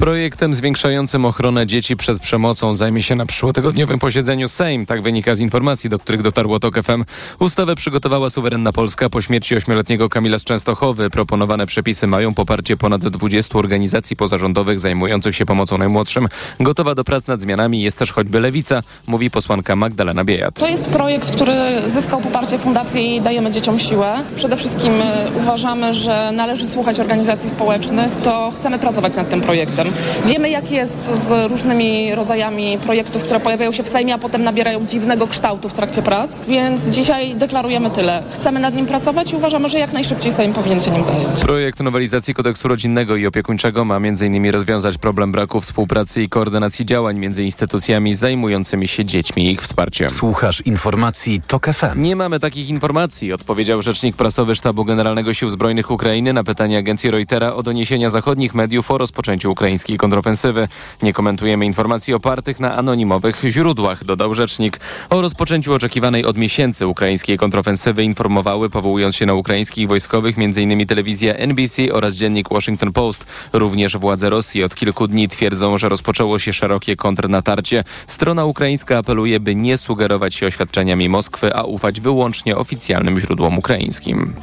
Projektem zwiększającym ochronę dzieci przed przemocą zajmie się na przyszłotygodniowym posiedzeniu Sejm. Tak wynika z informacji, do których dotarło TOK FM. Ustawę przygotowała suwerenna Polska po śmierci ośmioletniego Kamila z Częstochowy. Proponowane przepisy mają poparcie ponad 20 organizacji pozarządowych zajmujących się pomocą najmłodszym. Gotowa do prac nad zmianami jest też choćby Lewica, mówi posłanka Magdalena Biejat. To jest projekt, który zyskał poparcie Fundacji i Dajemy Dzieciom Siłę. Przede wszystkim e, uważamy, że należy słuchać organizacji społecznych, to chcemy pracować nad tym projektem. Wiemy, jak jest z różnymi rodzajami projektów, które pojawiają się w Sejmie, a potem nabierają dziwnego kształtu w trakcie prac, więc dzisiaj deklarujemy tyle. Chcemy nad nim pracować i uważamy, że jak najszybciej Sejm powinien się nim zająć. Projekt nowelizacji kodeksu rodzinnego i opiekuńczego ma m.in. rozwiązać problem braku współpracy i koordynacji działań między instytucjami zajmującymi się dziećmi i ich wsparciem. Słuchasz informacji TOK FM. Nie mamy takich informacji, odpowiedział rzecznik prasowy Sztabu Generalnego Sił Zbrojnych Ukrainy na pytanie agencji Reutera o doniesienia zachodnich mediów o rozpoczęciu ukraińskiej kontrofensywy. Nie komentujemy informacji opartych na anonimowych źródłach, dodał rzecznik. O rozpoczęciu oczekiwanej od miesięcy ukraińskiej kontrofensywy informowały, powołując się na ukraińskich wojskowych, m.in. telewizja NBC oraz dziennik Washington Post. Również władze Rosji od kilku dni twierdzą, że rozpoczęło się szerokie kontrnatarcie. Strona ukraińska apeluje, by nie sugerować się oświadczeniami Moskwy, a ufać wyłącznie oficjalnym źródłom ukraińskim.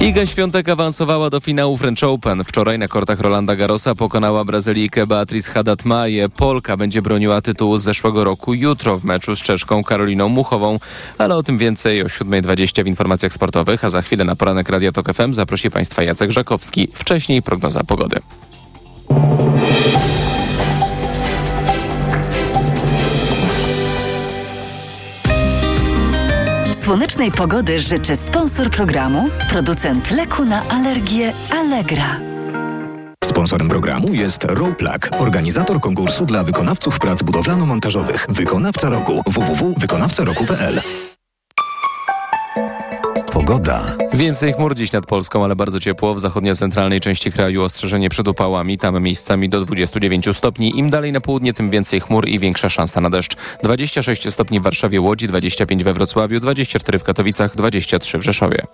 Iga Świątek awansowała do finału French Open. Wczoraj na kortach Rolanda Garrosa pokonała Brazylijkę Beatrice Haddad-Maje. Polka będzie broniła tytułu z zeszłego roku jutro w meczu z Czeszką Karoliną Muchową. Ale o tym więcej o 7.20 w informacjach sportowych, a za chwilę na poranek Radia Tok FM zaprosi Państwa Jacek Żakowski. Wcześniej prognoza pogody. Słonecznej pogody życzy sponsor programu, producent leku na alergię Allegra. Sponsorem programu jest Roplak, organizator konkursu dla wykonawców prac budowlano-montażowych. Wykonawca roku www.wykonawcaroku.pl Pogoda. Więcej chmur dziś nad Polską, ale bardzo ciepło. W zachodnio-centralnej części kraju ostrzeżenie przed upałami. Tam miejscami do 29 stopni. Im dalej na południe, tym więcej chmur i większa szansa na deszcz. 26 stopni w Warszawie, Łodzi, 25 we Wrocławiu, 24 w Katowicach, 23 w Rzeszowie.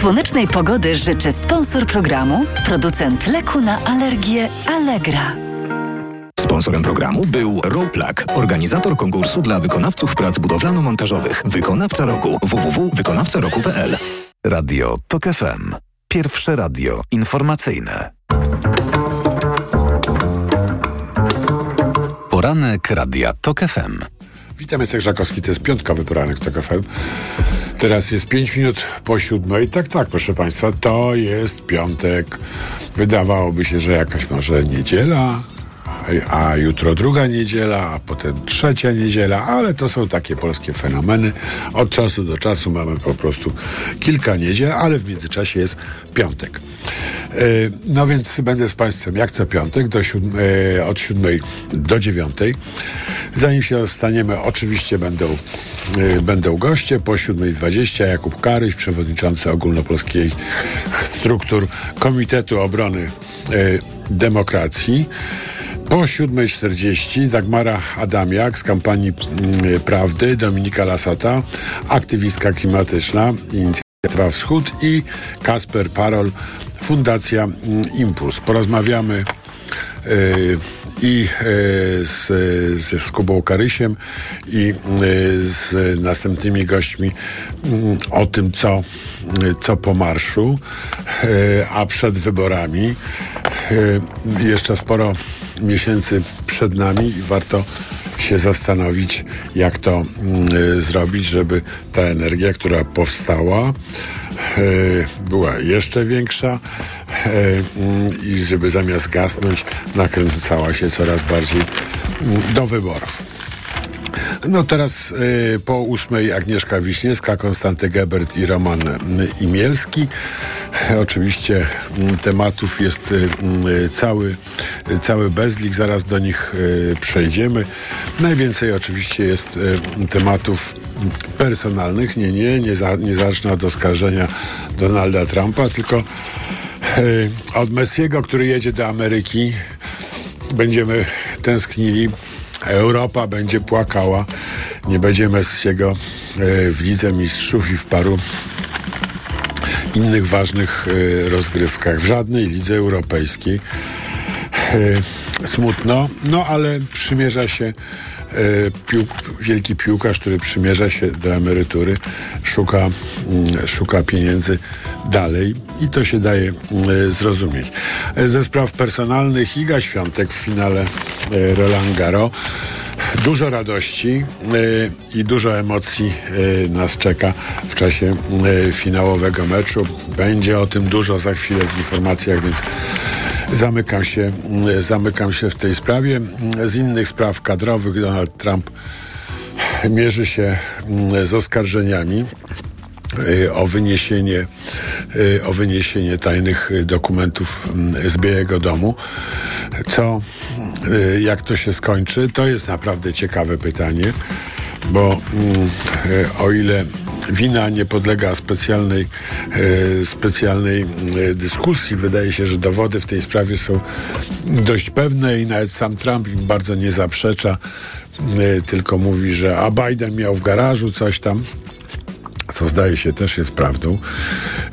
Słonecznej pogody życzy sponsor programu, producent leku na alergię Allegra. Sponsorem programu był Roplak, organizator konkursu dla wykonawców prac budowlano-montażowych. Wykonawca roku www.wykonawcaroku.pl Radio TOK FM. Pierwsze radio informacyjne. Poranek Radia TOK FM. Witam, jestem Żakowski, to jest piątkowy poranek TOK FM. Teraz jest 5 minut po siódmej. Tak, tak, proszę Państwa, to jest piątek. Wydawałoby się, że jakaś może niedziela, a jutro druga niedziela, a potem trzecia niedziela, ale to są takie polskie fenomeny. Od czasu do czasu mamy po prostu kilka niedziel, ale w międzyczasie jest piątek. No więc będę z Państwem jak co piątek do siódmej, od siódmej do dziewiątej. Zanim się staniemy, oczywiście będą, będą goście. Po siódmej dwadzieścia Jakub Karyś, przewodniczący ogólnopolskich struktur Komitetu Obrony Demokracji. Po 7.40 Dagmara Adamiak z kampanii Prawdy, Dominika Lasota, aktywistka klimatyczna, Inicjatywa Wschód i Kasper Parol, Fundacja Impuls. Porozmawiamy i yy, z, z, z Karysiem i yy, z następnymi gośćmi o tym, co, co po marszu, a przed wyborami. Jeszcze sporo miesięcy przed nami i warto się zastanowić, jak to y, zrobić, żeby ta energia, która powstała, y, była jeszcze większa y, i żeby zamiast gasnąć, nakręcała się coraz bardziej do wyborów. No teraz y, po ósmej Agnieszka Wiśniewska, Konstanty Gebert i Roman y, Imielski. Oczywiście y, tematów jest cały, cały bezlik, zaraz do nich przejdziemy. Najwięcej oczywiście jest tematów personalnych. Nie, nie, nie, za, nie zacznę od oskarżenia Donalda Trumpa, tylko od Messiego, który jedzie do Ameryki. Będziemy tęsknili Europa będzie płakała. Nie będzie Messiego w Lidze Mistrzów i w paru innych ważnych y, rozgrywkach. W żadnej lidze europejskiej. Y, smutno, no ale przymierza się piłk, wielki piłkarz, który przymierza się do emerytury, szuka, mm, szuka pieniędzy dalej i to się daje y, zrozumieć. Ze spraw personalnych Iga Świątek w finale Roland Garros. Dużo radości y, i dużo emocji y, nas czeka w czasie finałowego meczu. Będzie o tym dużo za chwilę w informacjach, więc zamykam się, zamykam się w tej sprawie. Z innych spraw kadrowych Donald Trump mierzy się z oskarżeniami o wyniesienie, y, o wyniesienie tajnych y, dokumentów mm, z Białego Domu. Co, y, jak to się skończy, to jest naprawdę ciekawe pytanie, bo mm, y, o ile wina nie podlega specjalnej, y, specjalnej y, dyskusji, wydaje się, że dowody w tej sprawie są dość pewne i nawet sam Trump im bardzo nie zaprzecza, y, tylko mówi, że a Biden miał w garażu coś tam co zdaje się też jest prawdą,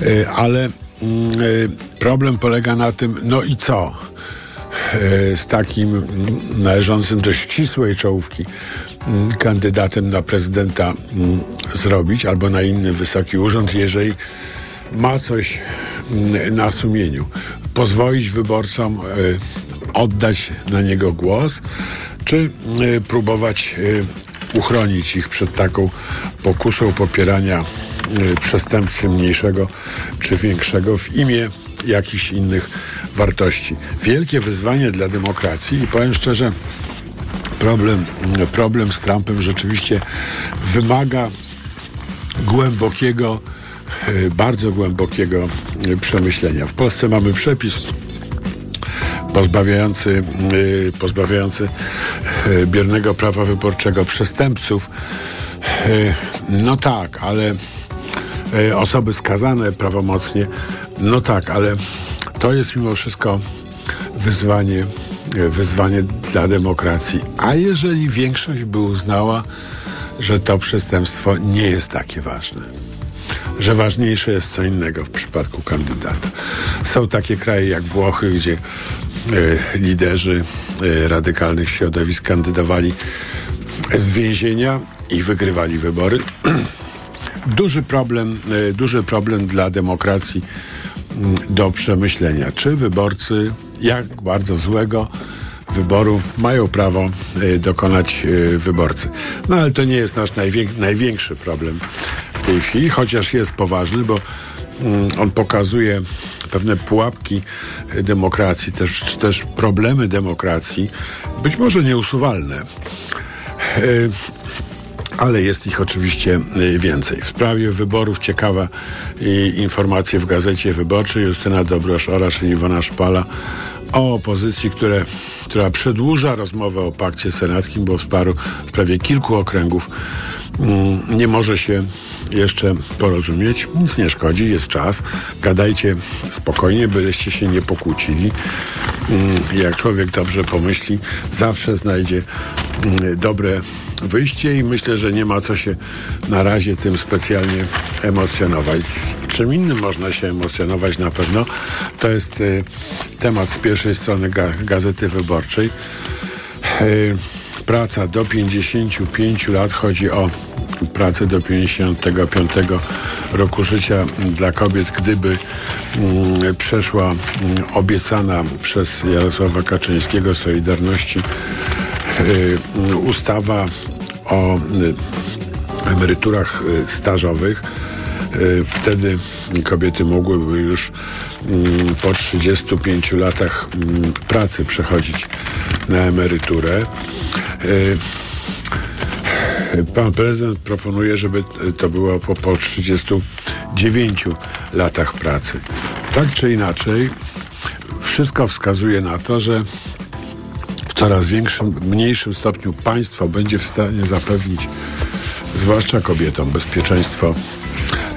Y, ale mm, y, problem polega na tym, no i co? Y, Z takim należącym do ścisłej czołówki mm, kandydatem na prezydenta mm, zrobić albo na inny wysoki urząd, jeżeli ma coś na sumieniu. Pozwolić wyborcom oddać na niego głos, czy próbować uchronić ich przed taką pokusą popierania y, przestępcy mniejszego czy większego w imię jakichś innych wartości. Wielkie wyzwanie dla demokracji i powiem szczerze, problem, problem z Trumpem rzeczywiście wymaga głębokiego, y, bardzo głębokiego y, przemyślenia. W Polsce mamy przepis pozbawiający, y, pozbawiający y, biernego prawa wyborczego przestępców. Y, No tak, ale osoby skazane prawomocnie, no tak, ale to jest mimo wszystko wyzwanie, wyzwanie dla demokracji. A jeżeli większość by uznała, że to przestępstwo nie jest takie ważne? że ważniejsze jest co innego w przypadku kandydata. Są takie kraje jak Włochy, gdzie liderzy e, radykalnych środowisk kandydowali z więzienia i wygrywali wybory. duży problem, e, duży problem dla demokracji mm, do przemyślenia. Czy wyborcy, jak bardzo złego wyboru mają prawo e, dokonać e, wyborcy. No ale to nie jest nasz najwię- największy problem w tej chwili, chociaż jest poważny, bo on pokazuje pewne pułapki e, demokracji, też, czy też problemy demokracji, być może nieusuwalne. E, ale jest ich oczywiście y, więcej. W sprawie wyborów ciekawa y, informacja w Gazecie Wyborczej. Justyna Dobrosz-Orasz Iwona Szpala o opozycji, które, która przedłuża rozmowę o pakcie senackim, bo w w sprawie kilku okręgów mm, nie może się jeszcze porozumieć. Nic nie szkodzi, jest czas. Gadajcie spokojnie, byleście się nie pokłócili. Mm, Jak człowiek dobrze pomyśli, zawsze znajdzie mm, dobre wyjście i myślę, że nie ma co się na razie tym specjalnie emocjonować. Czym innym można się emocjonować na pewno, to jest y, temat z pierwszej strony ga Gazety Wyborczej. Y, praca do 55 lat, chodzi o pracę do 55 roku życia dla kobiet, gdyby mm, przeszła mm, obiecana przez Jarosława Kaczyńskiego Solidarności y, ustawa o y, emeryturach y, stażowych. Y, Wtedy kobiety mogłyby już mm, po 35 latach mm, pracy przechodzić na emeryturę. Y, Pan prezydent proponuje, żeby to było po, po 39 latach pracy. Tak czy inaczej, wszystko wskazuje na to, że w coraz większym, mniejszym stopniu państwo będzie w stanie zapewnić, zwłaszcza kobietom, bezpieczeństwo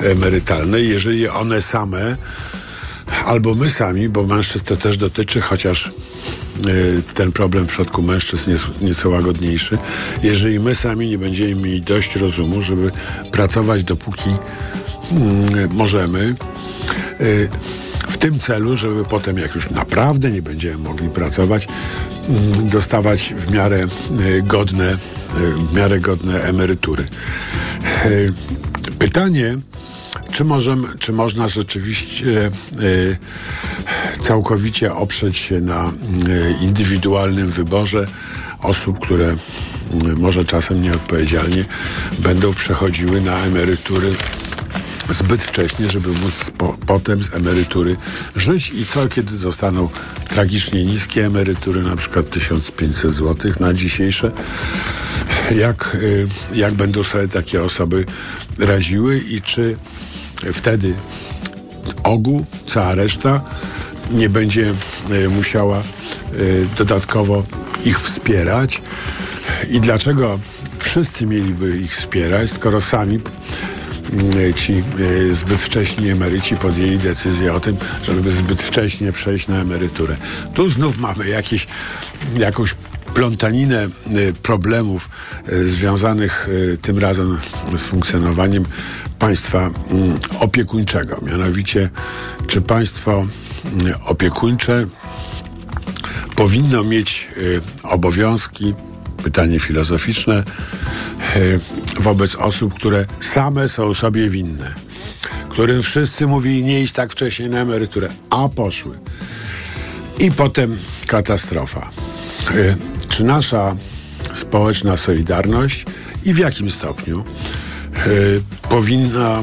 emerytalne, jeżeli one same, albo my sami, bo mężczyzn to też dotyczy, chociaż y, ten problem w przypadku mężczyzn jest nieco łagodniejszy. Jeżeli my sami nie będziemy mieli dość rozumu, żeby pracować dopóki mm, możemy. Y, w tym celu, żeby potem, jak już naprawdę nie będziemy mogli pracować, mm, dostawać w miarę y, godne, w miarę godne emerytury. Pytanie, czy, możemy, czy można rzeczywiście y, całkowicie oprzeć się na y, indywidualnym wyborze osób, które y, może czasem nieodpowiedzialnie będą przechodziły na emerytury zbyt wcześnie, żeby móc po, potem z emerytury żyć i co, kiedy dostaną tragicznie niskie emerytury, na przykład 1500 zł na dzisiejsze, jak, jak będą sobie takie osoby radziły i czy wtedy ogół, cała reszta nie będzie y, musiała y, dodatkowo ich wspierać i dlaczego wszyscy mieliby ich wspierać, skoro sami y, ci zbyt wcześni emeryci podjęli decyzję o tym, żeby zbyt wcześnie przejść na emeryturę. Tu znów mamy jakieś, jakąś plątaninę y, problemów y, związanych y, tym razem z funkcjonowaniem państwa mm, opiekuńczego. Mianowicie, czy państwo y, opiekuńcze powinno mieć obowiązki, pytanie filozoficzne, wobec osób, które same są sobie winne, którym wszyscy mówili nie iść tak wcześnie na emeryturę, a poszły. I potem katastrofa. Czy nasza społeczna solidarność i w jakim stopniu y, powinna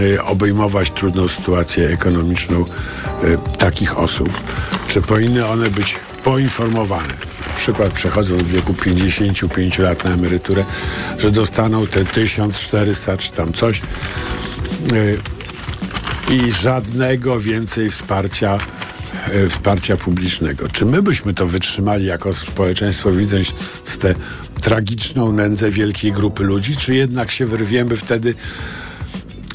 y, obejmować trudną sytuację ekonomiczną y, takich osób? Czy powinny one być poinformowane? Na przykład przechodząc w wieku 55 lat na emeryturę, że dostaną te 1400 czy tam coś i żadnego więcej wsparcia wsparcia publicznego. Czy my byśmy to wytrzymali jako społeczeństwo, widząc tę tragiczną nędzę wielkiej grupy ludzi, czy jednak się wyrwiemy wtedy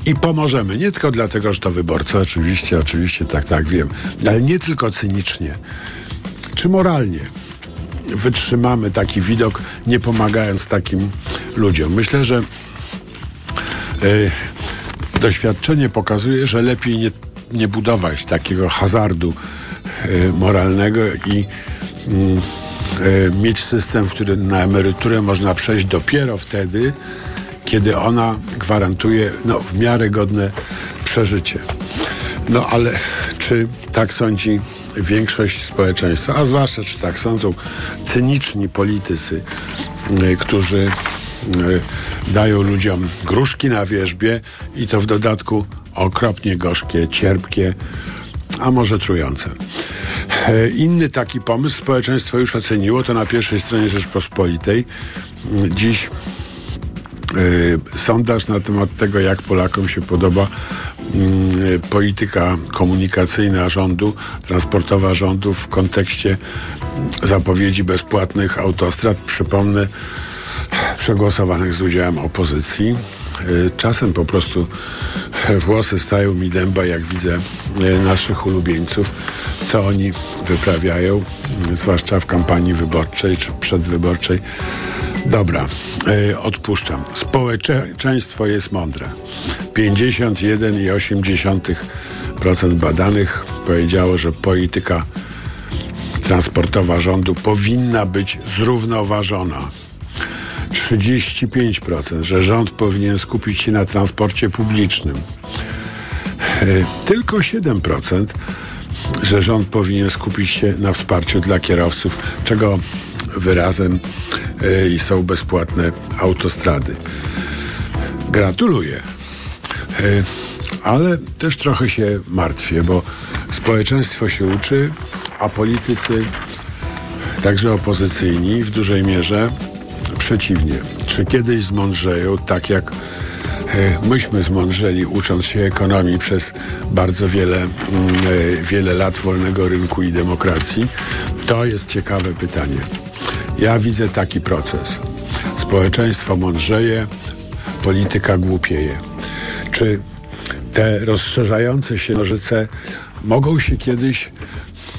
i pomożemy? Nie tylko dlatego, że to wyborcy, oczywiście, oczywiście, tak, tak, wiem, ale nie tylko cynicznie. Czy moralnie wytrzymamy taki widok, nie pomagając takim ludziom? Myślę, że e, doświadczenie pokazuje, że lepiej nie, nie budować takiego hazardu e, moralnego i mm, e, mieć system, w którym na emeryturę można przejść dopiero wtedy, kiedy ona gwarantuje no, w miarę godne przeżycie. No ale czy tak sądzi większość społeczeństwa, a zwłaszcza czy tak sądzą cyniczni politycy, y, którzy dają ludziom gruszki na wierzbie i to w dodatku okropnie gorzkie, cierpkie, a może trujące. E, Inny taki pomysł społeczeństwo już oceniło, to na pierwszej stronie Rzeczpospolitej. Dziś y, sondaż na temat tego, jak Polakom się podoba mm, y, polityka komunikacyjna rządu, transportowa rządu w kontekście zapowiedzi bezpłatnych autostrad. Przypomnę, przegłosowanych z udziałem opozycji. Y, Czasem po prostu włosy stają mi dęba, jak widzę y, naszych ulubieńców, co oni wyprawiają, zwłaszcza w kampanii wyborczej czy przedwyborczej. Dobra, y, odpuszczam. Społeczeństwo jest mądre. 51,8% badanych powiedziało, że polityka transportowa rządu powinna być zrównoważona. 35%, że rząd powinien skupić się na transporcie publicznym. E, Tylko 7%, że rząd powinien skupić się na wsparciu dla kierowców, czego wyrazem e, są bezpłatne autostrady. Gratuluję. E, Ale też trochę się martwię, bo społeczeństwo się uczy, a politycy, także opozycyjni, w dużej mierze przeciwnie. Czy kiedyś zmądrzeją, tak jak e, myśmy zmądrzeli, ucząc się ekonomii przez bardzo wiele, mm, e, wiele lat wolnego rynku i demokracji? To jest ciekawe pytanie. Ja widzę taki proces. Społeczeństwo mądrzeje, polityka głupieje. Czy te rozszerzające się nożyce mogą się kiedyś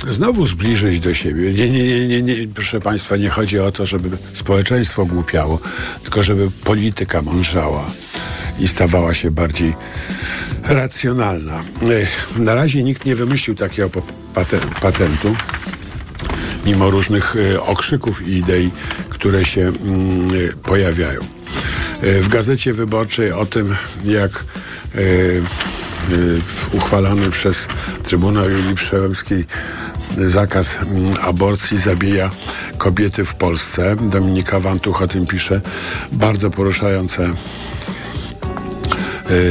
znowu zbliżyć do siebie. Nie, nie, nie, nie, proszę Państwa, nie chodzi o to, żeby społeczeństwo głupiało, tylko żeby polityka mądrzała. i stawała się bardziej racjonalna. Na razie nikt nie wymyślił takiego patentu, mimo różnych e, okrzyków i idei, które się mm, pojawiają. E, W Gazecie Wyborczej o tym, jak e, uchwalony przez Trybunał Julii Przyłębskiej zakaz mm, aborcji zabija kobiety w Polsce. Dominika Wantuch o tym pisze. Bardzo poruszające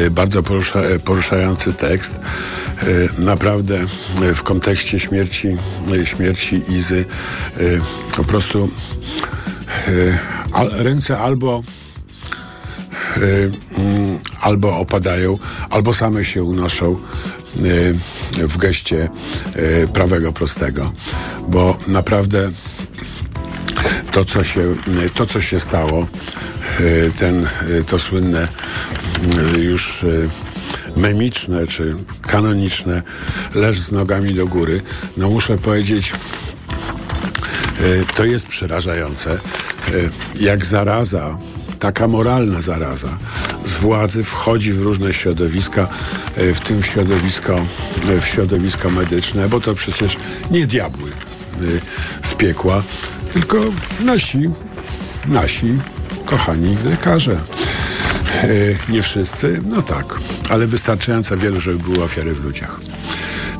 e, bardzo porusza, e, poruszający tekst. E, Naprawdę w kontekście śmierci, śmierci Izy po prostu ręce albo albo opadają, albo same się unoszą e, w geście e, prawego prostego, bo naprawdę to, co się, to, co się stało, ten, to słynne już memiczne czy kanoniczne leż z nogami do góry, no muszę powiedzieć, to jest przerażające. Jak zaraza, taka moralna zaraza z władzy wchodzi w różne środowiska, e, w tym środowisko, e, w środowisko medyczne, bo to przecież nie diabły e, z piekła, tylko nasi, nasi kochani lekarze. Nie wszyscy, no tak, ale wystarczająco wielu, żeby były ofiary w ludziach.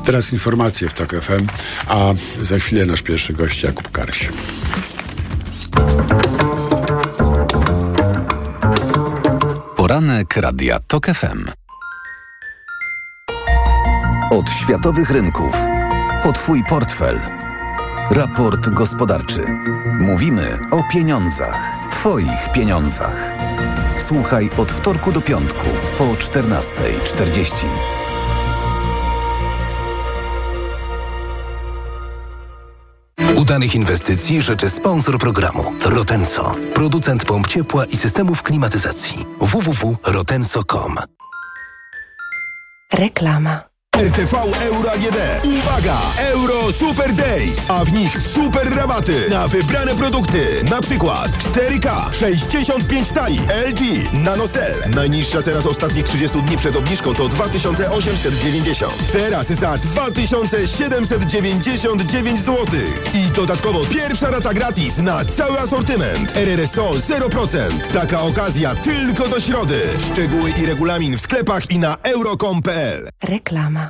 Teraz informacje w TOK FM, a za chwilę nasz pierwszy gość Jakub Karś. Poranek Radia TOK FM. Od światowych rynków po Twój portfel. Raport gospodarczy. Mówimy o pieniądzach. Twoich pieniądzach. Słuchaj od wtorku do piątku po 14.40. Udanych inwestycji życzy sponsor programu Rotenso, producent pomp ciepła i systemów klimatyzacji www.rotenso.com. Reklama. RTV Euro AGD. Uwaga! Euro Super Days, a w nich super rabaty na wybrane produkty. Na przykład 4K 65 cali LG NanoCell. Najniższa teraz ostatnich 30 dni przed obniżką to 2890. Teraz za 2799 zł. I dodatkowo pierwsza rata gratis na cały asortyment. RRSO 0%. Taka okazja tylko do środy. Szczegóły i regulamin w sklepach i na euro.com.pl. Reklama.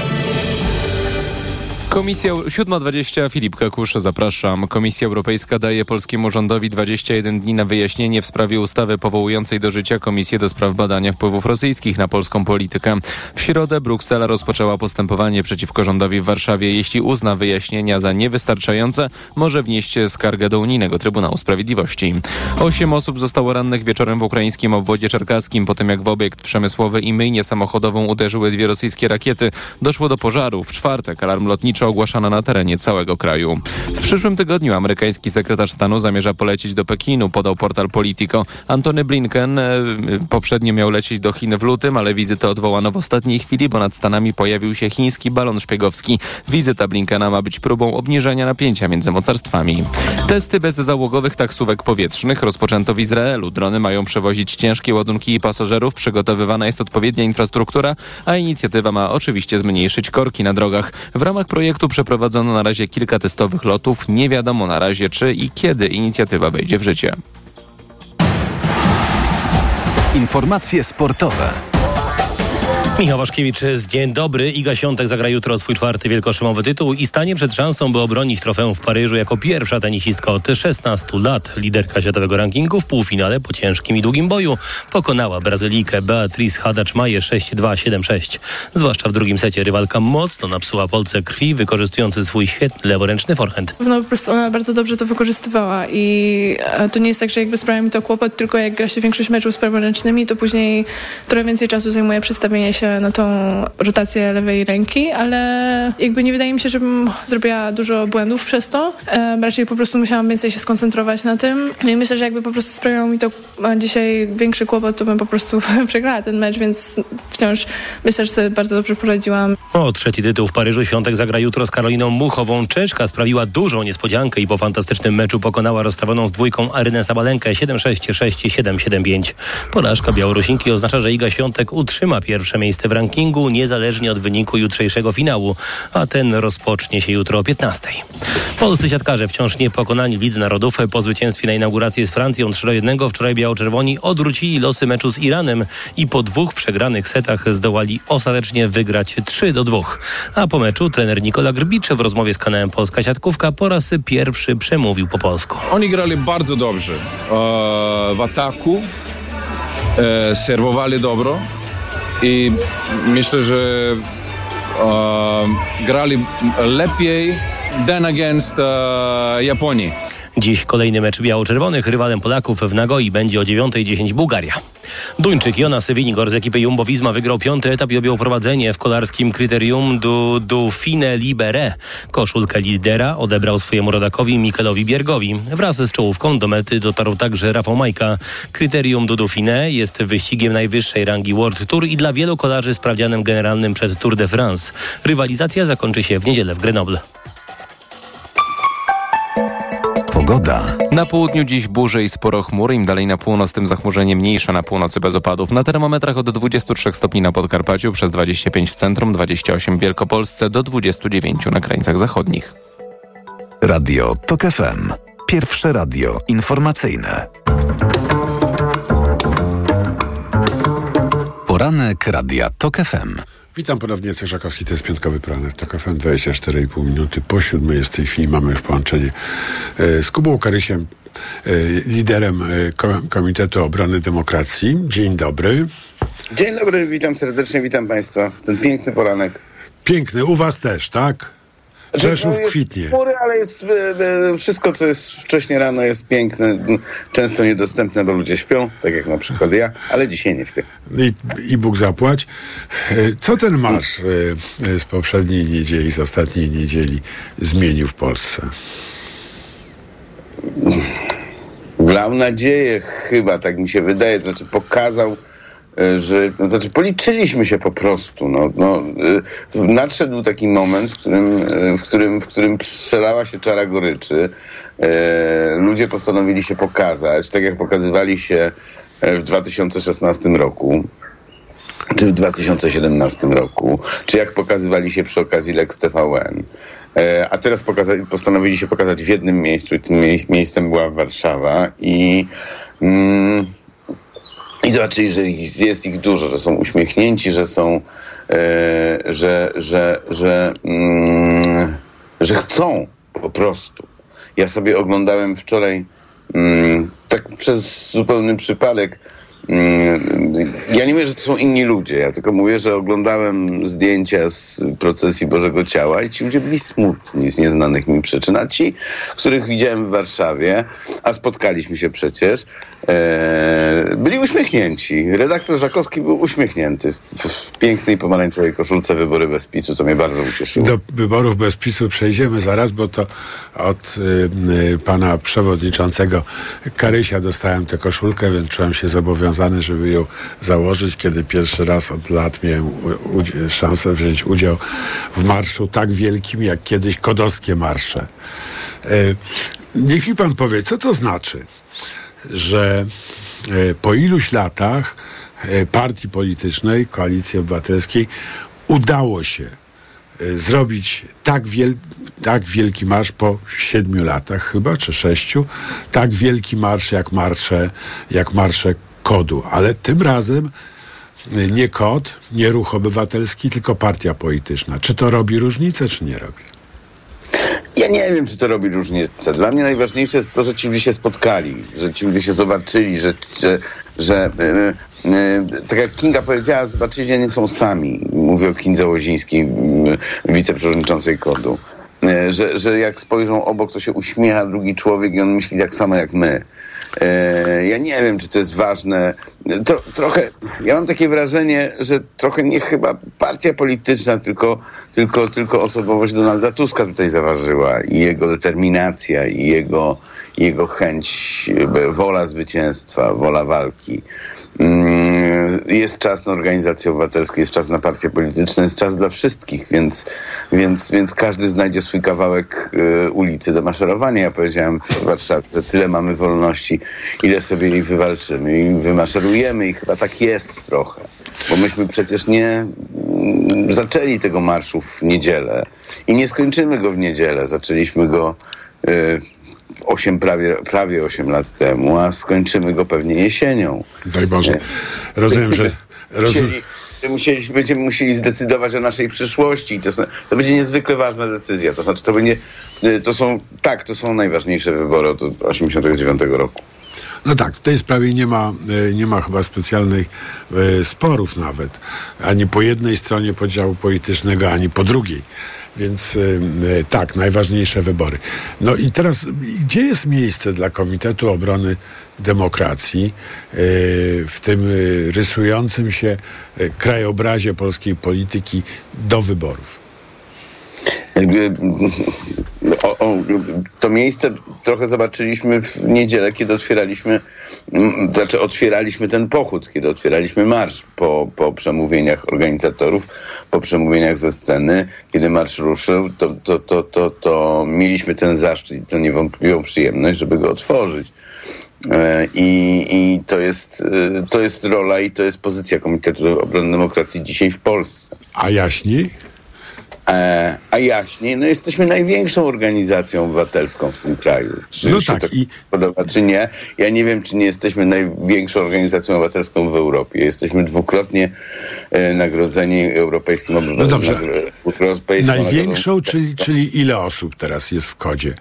Komisja 7.20 Filip Kakusz, zapraszam. Komisja Europejska daje polskiemu rządowi 21 dni na wyjaśnienie w sprawie ustawy powołującej do życia Komisję do spraw badania wpływów rosyjskich na polską politykę. W środę Bruksela rozpoczęła postępowanie przeciwko rządowi w Warszawie. Jeśli uzna wyjaśnienia za niewystarczające, może wnieść skargę do Unijnego Trybunału Sprawiedliwości. Osiem osób zostało rannych wieczorem w ukraińskim obwodzie czerkaskim po tym, jak w obiekt przemysłowy i myjnię samochodową uderzyły dwie rosyjskie rakiety. Doszło do pożaru. W czwartek alarm lotniczy ogłaszano na terenie całego kraju. W przyszłym tygodniu amerykański sekretarz stanu zamierza polecieć do Pekinu, podał portal Politico. Antony Blinken e, poprzednio miał lecieć do Chin w lutym, ale wizytę odwołano w ostatniej chwili, bo nad Stanami pojawił się chiński balon szpiegowski. Wizyta Blinkena ma być próbą obniżenia napięcia między mocarstwami. Testy bezzałogowych taksówek powietrznych rozpoczęto w Izraelu. Drony mają przewozić ciężkie ładunki i pasażerów. Przygotowywana jest odpowiednia infrastruktura, a inicjatywa ma oczywiście zmniejszyć korki na drogach. W ramach projektu przeprowadzono na razie kilka testowych lotów. Nie wiadomo na razie, czy i kiedy inicjatywa wejdzie w życie. Informacje sportowe. Michał Waszkiewicz, dzień dobry. Iga Świątek zagra jutro swój czwarty wielkoszymowy tytuł i stanie przed szansą, by obronić trofeum w Paryżu jako pierwsza tenisistka od 16 lat. Liderka światowego rankingu w półfinale po ciężkim i długim boju pokonała Brazylijkę Beatrice Hadacz-Maję 6-2, 7-6. Zwłaszcza w drugim secie rywalka mocno napsuła Polce krwi, wykorzystujący swój świetny leworęczny forehand. No po prostu ona bardzo dobrze to wykorzystywała i e, to nie jest tak, że jakby sprawia mi to kłopot, tylko jak gra się większość meczów z praworęcznymi, to później trochę więcej czasu zajmuje przestawienie się na tą rotację lewej ręki, ale jakby nie wydaje mi się, żebym zrobiła dużo błędów przez to. Raczej po prostu musiałam więcej się skoncentrować na tym. No i myślę, że jakby po prostu sprawiało mi to dzisiaj większy kłopot, to bym po prostu przegrała ten mecz, więc wciąż myślę, że sobie bardzo dobrze poradziłam. O trzeci tytuł w Paryżu Świątek zagra jutro z Karoliną Muchową. Czeszka sprawiła dużą niespodziankę i po fantastycznym meczu pokonała rozstawioną z dwójką Arynę Sabalenkę 7-6-6-7-7-5. Porażka Białorusinki oznacza, że Iga Świątek utrzyma pierwsze miejsce w rankingu niezależnie od wyniku jutrzejszego finału, a ten rozpocznie się jutro o 15. Polscy siatkarze wciąż nie pokonani w Narodów po zwycięstwie na inauguracji z Francją 3-1 wczoraj biało-czerwoni odwrócili losy meczu z Iranem i po dwóch przegranych setach zdołali ostatecznie wygrać 3-2. A po meczu trener Nikola Grbicz w rozmowie z kanałem Polska Siatkówka po raz pierwszy przemówił po polsku. Oni grali bardzo dobrze e, w ataku, e, serwowali dobro i myślę, że e, grali lepiej than against e, Japonii. Dziś kolejny mecz biało-czerwonych. Rywalem Polaków w Nagoi będzie o 9.10 Bułgaria. Duńczyk Jonas Winigor z ekipy Jumbo Visma wygrał piąty etap i objął prowadzenie w kolarskim kryterium du, du Libere. Koszulkę lidera odebrał swojemu rodakowi Mikelowi Biergowi. Wraz z czołówką do mety dotarł także Rafał Majka. Kryterium du Dauphiné jest wyścigiem najwyższej rangi World Tour i dla wielu kolarzy sprawdzianem generalnym przed Tour de France. Rywalizacja zakończy się w niedzielę w Grenoble. Pogoda. Na południu dziś burze i sporo chmur, im dalej na północ, tym zachmurzenie mniejsze na północy bez opadów. Na termometrach od 23 stopni na Podkarpaciu, przez 25 w centrum, 28 w Wielkopolsce, do 29 na krańcach zachodnich. Radio TOK FM. Pierwsze radio informacyjne. Poranek Radia TOK FM. Witam ponownie, Jacek Żakowski, to jest piątkowy poranek TOK FM, 24,5 minuty po siódmej jest w tej chwili, mamy już połączenie e, z Kubą Karysiem, e, liderem e, Ko- Komitetu Obrony Demokracji. Dzień dobry. Dzień dobry, witam serdecznie, witam Państwa. Ten piękny poranek. Piękny, u was też, tak? Rzeszów No, kwitnie. Chmury, ale jest, e, e, wszystko, co jest wcześniej rano jest piękne, często niedostępne, bo ludzie śpią, tak jak na przykład ja, ale dzisiaj nie śpię. I, I Bóg zapłać. E, Co ten marsz e, z poprzedniej niedzieli, z ostatniej niedzieli zmienił w Polsce? Wlał nadzieję chyba, tak mi się wydaje, znaczy pokazał, że, no, znaczy policzyliśmy się po prostu. No, no, e, nadszedł taki moment, w którym, e, w którym, w którym przelała się czara goryczy. E, ludzie postanowili się pokazać, tak jak pokazywali się e, w 2016 roku czy w 2017 roku, czy jak pokazywali się przy okazji Lex TVN. E, a teraz pokaza- postanowili się pokazać w jednym miejscu i tym mie- miejscem była Warszawa i, mm, i zobaczyli, że jest ich dużo, że są uśmiechnięci, że są, e, że, że, że, mm, że chcą po prostu. Ja sobie oglądałem wczoraj mm, tak przez zupełny przypadek Ja nie mówię, że to są inni ludzie, ja tylko mówię, że oglądałem zdjęcia z procesji Bożego Ciała i ci ludzie byli smutni z nieznanych mi przyczyn, a ci, których widziałem w Warszawie, a spotkaliśmy się przecież, e, byli uśmiechnięci. Redaktor Żakowski był uśmiechnięty w pięknej pomarańczowej koszulce Wybory bez PiSu, co mnie bardzo ucieszyło. Do wyborów bez PiSu przejdziemy zaraz, bo to od y, y, pana przewodniczącego Karysia dostałem tę koszulkę, więc czułem się zobowiązany, żeby ją założyć, kiedy pierwszy raz od lat miałem szansę wziąć udział w marszu tak wielkim, jak kiedyś kodowskie marsze. Y, niech mi pan powie, co to znaczy, że y, po iluś latach y, partii politycznej, koalicji obywatelskiej udało się zrobić tak, wiel, tak wielki marsz po siedmiu latach chyba, czy sześciu, tak wielki marsz jak marsze, jak marsze kodu, ale tym razem nie kod, nie ruch obywatelski, tylko partia polityczna. Czy to robi różnicę, czy nie robi? Ja nie wiem, czy to robi różnicę. Dla mnie najważniejsze jest to, że ci ludzie się spotkali, że ci ludzie się zobaczyli, że, że, że yy, yy, tak jak Kinga powiedziała, zobaczyli, że nie są sami. Mówię o Kindze Łozińskiej, yy, wiceprzewodniczącej KODU. Że, że jak spojrzą obok, to się uśmiecha drugi człowiek i on myśli tak samo jak my. E, ja nie wiem, czy to jest ważne. Trochę, ja mam takie wrażenie, że trochę nie chyba partia polityczna, tylko, tylko, tylko osobowość Donalda Tuska tutaj zaważyła i jego determinacja, i jego, jego chęć, e, wola zwycięstwa, wola walki. Mm, Jest czas na organizacje obywatelskie, jest czas na partie polityczne, jest czas dla wszystkich, więc, więc, więc każdy znajdzie swój kawałek e, ulicy do maszerowania. Ja powiedziałem w Warszawie, że tyle mamy wolności, ile sobie jej wywalczymy i wymaszerujemy i chyba tak jest trochę. Bo myśmy przecież nie mm, zaczęli tego marszu w niedzielę i nie skończymy go w niedzielę. Zaczęliśmy go e, 8, prawie, prawie 8 lat temu, a skończymy go pewnie jesienią. Daj Boże. Rozumiem, że... Rozum... Musieli, będziemy musieli zdecydować o naszej przyszłości. To, są- to będzie niezwykle ważna decyzja. To znaczy, to będzie, y, to są, tak, to są najważniejsze wybory od 89 roku. No tak, w tej sprawie nie ma, e, nie ma chyba specjalnych e, sporów nawet. Ani po jednej stronie podziału politycznego, ani po drugiej. Więc e, e, tak, najważniejsze wybory. No i teraz, gdzie jest miejsce dla Komitetu Obrony Demokracji e, w tym rysującym się krajobrazie polskiej polityki do wyborów? O, o, to miejsce trochę zobaczyliśmy w niedzielę, kiedy otwieraliśmy, znaczy otwieraliśmy ten pochód, kiedy otwieraliśmy marsz po, po przemówieniach organizatorów, po przemówieniach ze sceny. Kiedy marsz ruszył, to, to, to, to, to mieliśmy ten zaszczyt i tę niewątpliwą przyjemność, żeby go otworzyć. E, I, I to, jest, e, to jest rola i to jest pozycja Komitetu Obrony Demokracji dzisiaj w Polsce. A jaśniej? E, a jaśniej, no jesteśmy największą organizacją obywatelską w tym kraju. Czy No się tak, i- podoba, czy nie? Ja nie wiem, czy nie jesteśmy największą organizacją obywatelską w Europie. Jesteśmy dwukrotnie e, nagrodzeni Europejskim No Obywatelskim. dobrze. Europejską Największą, czyli, czyli ile osób teraz jest w kodzie?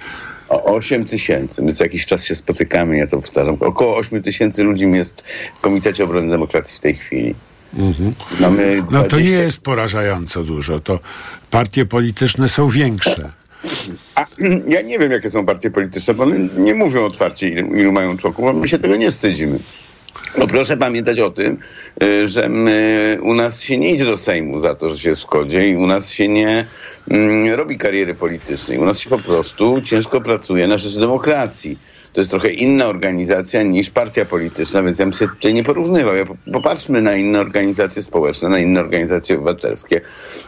O 8 tysięcy. My co jakiś czas się spotykamy, ja to powtarzam. Około 8 tysięcy ludzi jest w Komitecie Obrony Demokracji w tej chwili. Mamy No to 20 nie jest porażająco dużo. To partie polityczne są większe. A, ja nie wiem, jakie są partie polityczne, bo one nie mówią otwarcie, ilu, ilu mają członków, a my się tego nie wstydzimy. No proszę pamiętać o tym, y, że my, u nas się nie idzie do Sejmu za to, że się jest w kodzie i u nas się nie mm, robi kariery politycznej. U nas się po prostu ciężko pracuje na rzecz demokracji. To jest trochę inna organizacja niż partia polityczna, więc ja bym się tutaj nie porównywał. Ja po- popatrzmy na inne organizacje społeczne, na inne organizacje obywatelskie,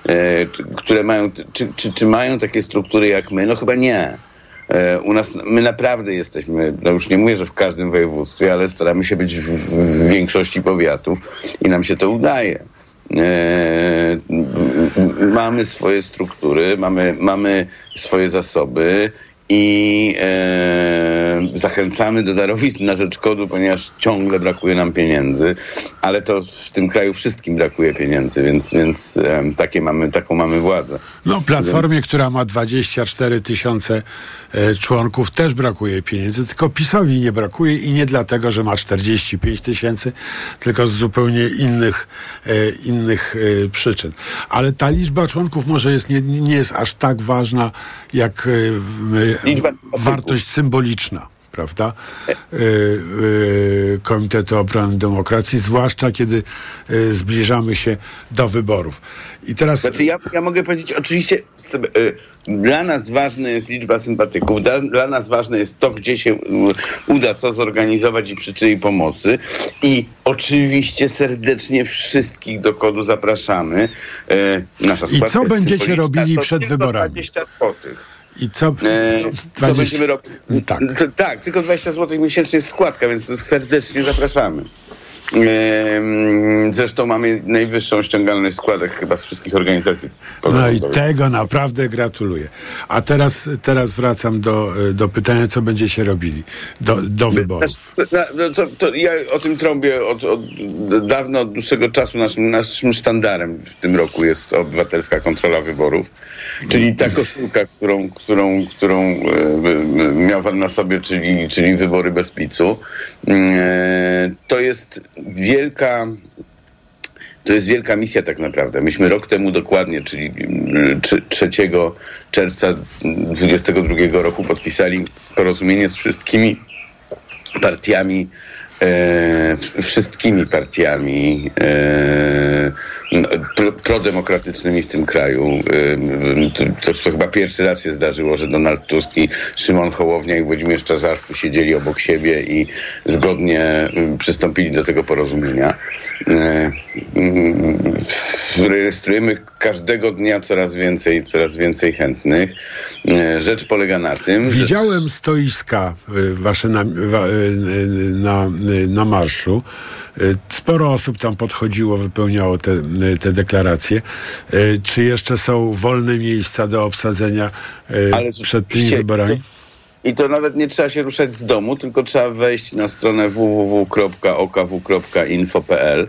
e, które mają, czy, czy, czy mają takie struktury jak my? No chyba nie. E, U nas, my naprawdę jesteśmy, no już nie mówię, że w każdym województwie, ale staramy się być w, w większości powiatów i nam się to udaje. E, mamy swoje struktury, mamy, mamy swoje zasoby i e, zachęcamy do darowizn na rzecz kodu, ponieważ ciągle brakuje nam pieniędzy, ale to w tym kraju wszystkim brakuje pieniędzy, więc, więc e, takie mamy, taką mamy władzę. No, Platformie, która ma 24 tysiące e, członków, też brakuje pieniędzy, tylko PiSowi nie brakuje i nie dlatego, że ma 45 tysięcy, tylko z zupełnie innych, e, innych e, przyczyn. Ale ta liczba członków może jest, nie, nie jest aż tak ważna, jak e, Liczba wartość symboliczna. Prawda? E, e, Komitetu Obrony Demokracji, zwłaszcza kiedy e, zbliżamy się do wyborów. I teraz. Znaczy ja, ja mogę powiedzieć, oczywiście dla nas ważna jest liczba sympatyków, dla, dla nas ważne jest to, gdzie się uda co zorganizować i przy czyjej pomocy i oczywiście serdecznie wszystkich do kodu zapraszamy. Nasza I co będziecie robili przed wyborami? 20 złotych. I co? E, co 20 będziemy robić? Tak. Tak, tylko 20 zł miesięcznie jest składka, więc serdecznie zapraszamy. Zresztą mamy najwyższą ściągalność składek chyba z wszystkich organizacji. No i tego naprawdę gratuluję. A teraz, teraz wracam do, e, do pytania, co będziecie robili do, do wyborów. Znaczy, no, to, to ja o tym trąbię od, od dawno, od dłuższego czasu. Naszym, naszym sztandarem w tym roku jest obywatelska kontrola wyborów, czyli ta koszulka, którą, którą, którą e, miał pan na sobie, czyli, czyli wybory bez picu. E, to jest wielka to jest wielka misja tak naprawdę. Myśmy rok temu dokładnie, czyli mm, trze- 3 czerwca 2022 roku podpisali porozumienie z wszystkimi partiami, e, wszystkimi partiami e, pro, prodemokratycznymi w tym kraju. E, to, to, chyba pierwszy raz się zdarzyło, że Donald Tusk i Szymon Hołownia i Włodzimierz Czarzasty siedzieli obok siebie i zgodnie przystąpili do tego porozumienia. E, rejestrujemy każdego dnia coraz więcej, coraz więcej chętnych. E, rzecz polega na tym, Widziałem że... stoiska wasze na, na, na marszu. Sporo osób tam podchodziło, wypełniało te, te deklaracje. Czy jeszcze są wolne miejsca do obsadzenia przed tymi wyborami? I to nawet nie trzeba się ruszać z domu, tylko trzeba wejść na stronę www.okw.info.pl E,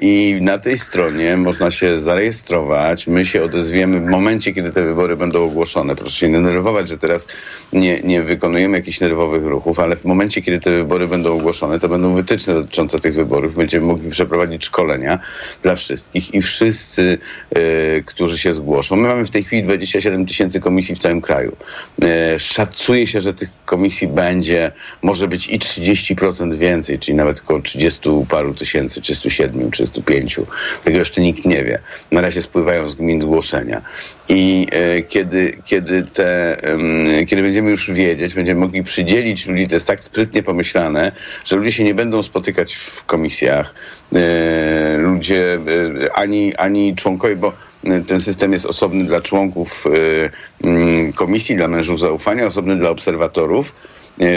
I na tej stronie można się zarejestrować. My się odezwiemy w momencie, kiedy te wybory będą ogłoszone. Proszę się nie denerwować, że teraz nie, nie wykonujemy jakichś nerwowych ruchów, ale w momencie, kiedy te wybory będą ogłoszone, to będą wytyczne dotyczące tych wyborów. Będziemy mogli przeprowadzić szkolenia dla wszystkich i wszyscy, y, którzy się zgłoszą. My mamy w tej chwili 27 tysięcy komisji w całym kraju. Y, szacuje się, że tych komisji będzie, może być i 30% więcej, czyli nawet około 30 paru tysięcy, 37 37, 35. Tego jeszcze nikt nie wie. Na razie spływają z gmin zgłoszenia. I e, kiedy, kiedy, te, kiedy będziemy już wiedzieć, będziemy mogli przydzielić ludzi, to jest tak sprytnie pomyślane, że ludzie się nie będą spotykać w komisjach. E, ludzie, e, ani, ani członkowie, bo ten system jest osobny dla członków komisji, dla mężów zaufania, osobny dla obserwatorów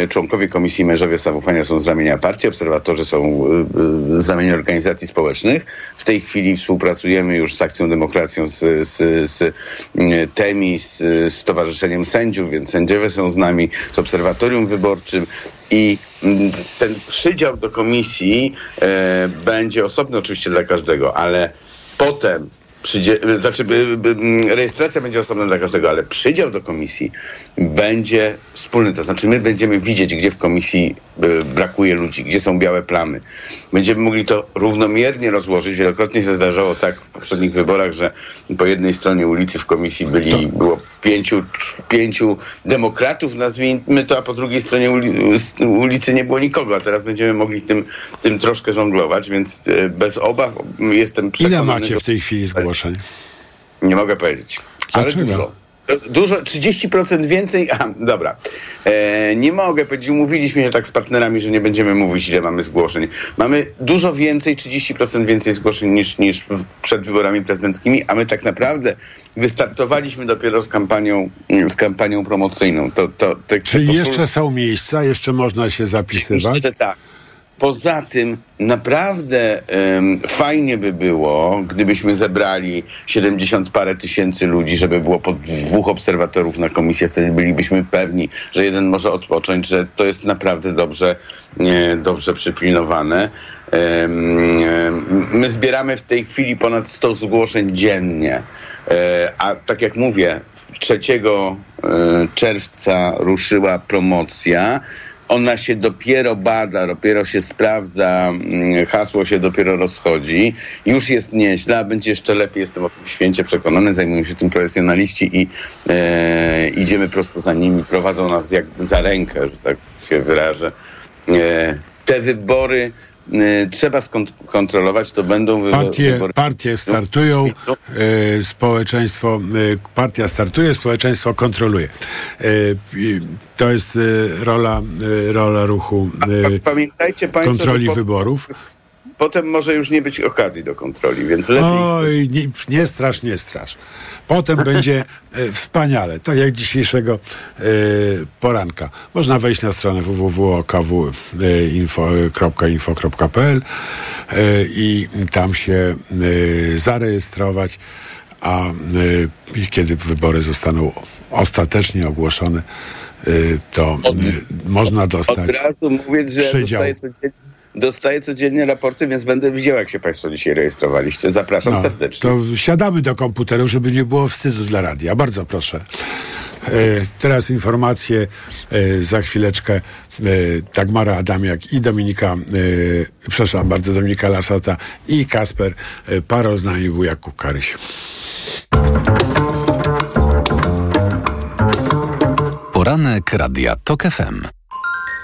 członkowie Komisji Mężowie Zaufania są z ramienia partii, obserwatorzy są e, z ramienia organizacji społecznych. W tej chwili współpracujemy już z Akcją Demokracją, z, z, z e, TEMI, z Stowarzyszeniem Sędziów, więc sędziowie są z nami, z Obserwatorium Wyborczym i ten przydział do komisji e, będzie osobny oczywiście dla każdego, ale potem przydzie, znaczy rejestracja będzie osobna dla każdego, ale przydział do komisji będzie wspólny. To znaczy my będziemy widzieć, gdzie w komisji brakuje ludzi, gdzie są białe plamy. Będziemy mogli to równomiernie rozłożyć. Wielokrotnie się zdarzało tak w poprzednich wyborach, że po jednej stronie ulicy w komisji byli, było pięciu, pięciu demokratów, nazwijmy to, a po drugiej stronie ulicy nie było nikogo, a teraz będziemy mogli tym, tym troszkę żonglować, więc y, bez obaw jestem przekonany... Ile macie w tej chwili zgłoszeń? Nie mogę powiedzieć. Dlaczego? Ale dużo. Dużo, 30% więcej. A, dobra. E, nie mogę powiedzieć, umówiliśmy się tak z partnerami, że nie będziemy mówić, ile mamy zgłoszeń. Mamy dużo więcej, 30% więcej zgłoszeń niż, niż przed wyborami prezydenckimi, a my tak naprawdę wystartowaliśmy dopiero z kampanią, z kampanią promocyjną. To, to, to, Czyli jeszcze są miejsca, jeszcze można się zapisywać? Tak. Poza tym naprawdę um, fajnie by było, gdybyśmy zebrali 70 parę tysięcy ludzi, żeby było po dwóch obserwatorów na komisję, wtedy bylibyśmy pewni, że jeden może odpocząć, że to jest naprawdę dobrze, nie, dobrze przypilnowane. Um, my zbieramy w tej chwili ponad 100 zgłoszeń dziennie, e, a tak jak mówię, 3 e, czerwca ruszyła promocja ona się dopiero bada, dopiero się sprawdza, mm, hasło się dopiero rozchodzi. Już jest nieźle, a będzie jeszcze lepiej, jestem o tym święcie przekonany. Zajmują się tym profesjonaliści i e, idziemy prosto za nimi, prowadzą nas jak za rękę, że tak się wyrażę. E, te wybory trzeba skontrolować, to będą partie, wybory. Partie startują, y, społeczeństwo, y, partia startuje, społeczeństwo kontroluje. To jest rola, rola ruchu Pamiętajcie Państwo, kontroli wyborów potem może już nie być okazji do kontroli, więc lepiej... Oj, nie, nie strasz, nie strasz. Potem będzie e, wspaniale, tak jak dzisiejszego e, poranka. Można wejść na stronę www.okw.info.pl e, i tam się e, zarejestrować, a e, kiedy wybory zostaną ostatecznie ogłoszone, to można dostać Od razu mówię, że przydział. Dostaję dostaję codziennie raporty, więc będę widział, jak się Państwo dzisiaj rejestrowaliście. Zapraszam no, serdecznie. To siadamy do komputerów, żeby nie było wstydu dla radia. Bardzo proszę. E, teraz informacje e, za chwileczkę e, Dagmara Adamiak i Dominika, e, przepraszam bardzo, Dominika Lasota i Kasper e, Paro z nami wujak Kukaryś. Poranek Radia TOK FM.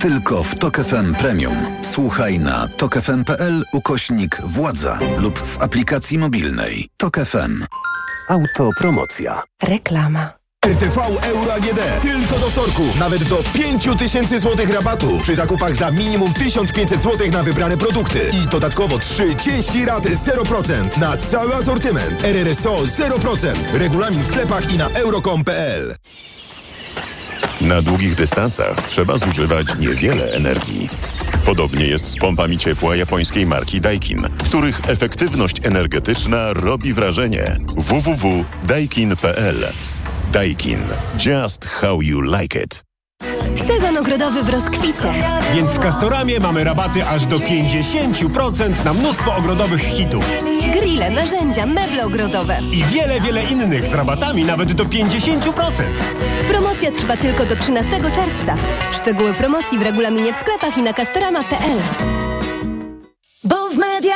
Tylko w Tok FM Premium. Słuchaj na tokefm.pl ukośnik władza lub w aplikacji mobilnej. Tok FM. Autopromocja. Reklama. RTV Euro AGD. Tylko do wtorku. Nawet do 5000 zł rabatu przy zakupach za minimum 1500 zł na wybrane produkty. I dodatkowo 30 rat 0% na cały asortyment. RRSO 0%. Regulamin w sklepach i na euro.com.pl. Na długich dystansach trzeba zużywać niewiele energii. Podobnie jest z pompami ciepła japońskiej marki Daikin, których efektywność energetyczna robi wrażenie. www.daikin.pl Daikin. Just how you like it. Sezon ogrodowy w rozkwicie. Więc w Castoramie mamy rabaty aż do 50% na mnóstwo ogrodowych hitów. Grille, narzędzia, meble ogrodowe. I wiele, wiele innych z rabatami nawet do 50%. Promocja trwa tylko do 13 czerwca. Szczegóły promocji w regulaminie w sklepach i na castorama.pl. Bo w Media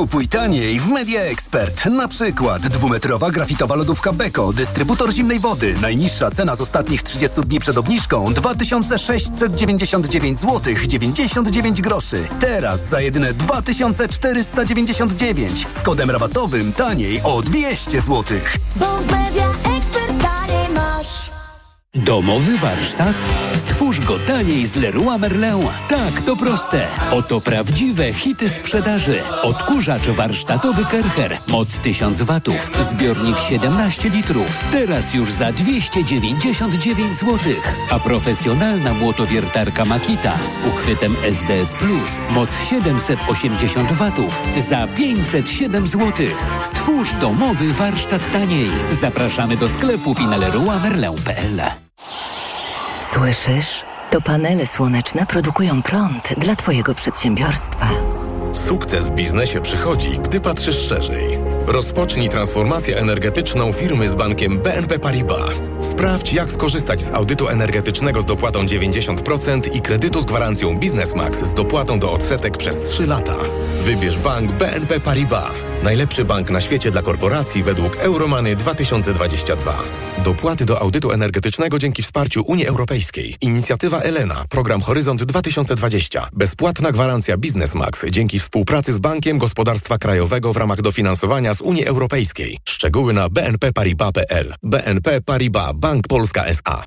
Kupuj taniej w Media Expert. Na przykład dwumetrowa grafitowa lodówka Beko, dystrybutor zimnej wody. Najniższa cena z ostatnich 30 dni przed obniżką 2699 zł 99 groszy. Teraz za jedyne 2499 z kodem rabatowym taniej o 200 zł. Bo w Media. Domowy warsztat? Stwórz go taniej z Leroy Merlin. Tak, to proste. Oto prawdziwe hity sprzedaży. Odkurzacz warsztatowy Kercher. Moc 1000 watów. Zbiornik 17 litrów. Teraz już za 299 zł. A profesjonalna młotowiertarka Makita z uchwytem SDS Plus. Moc 780 watów. Za 507 zł. Stwórz domowy warsztat taniej. Zapraszamy do sklepów i na leroymerlin.pl. Słyszysz? To panele słoneczne produkują prąd dla Twojego przedsiębiorstwa. Sukces w biznesie przychodzi, gdy patrzysz szerzej. Rozpocznij transformację energetyczną firmy z bankiem BNP Paribas. Sprawdź, jak skorzystać z audytu energetycznego z dopłatą 90% i kredytu z gwarancją Biznesmax z dopłatą do odsetek przez 3 lata. Wybierz bank BNP Paribas. Najlepszy bank na świecie dla korporacji według Euromany 2022. Dopłaty do audytu energetycznego dzięki wsparciu Unii Europejskiej. Inicjatywa Elena. Program Horyzont 2020. Bezpłatna gwarancja Biznesmax dzięki współpracy z Bankiem Gospodarstwa Krajowego w ramach dofinansowania z Unii Europejskiej. Szczegóły na bnpparibas.pl. BNP Paribas. Bank Polska S.A.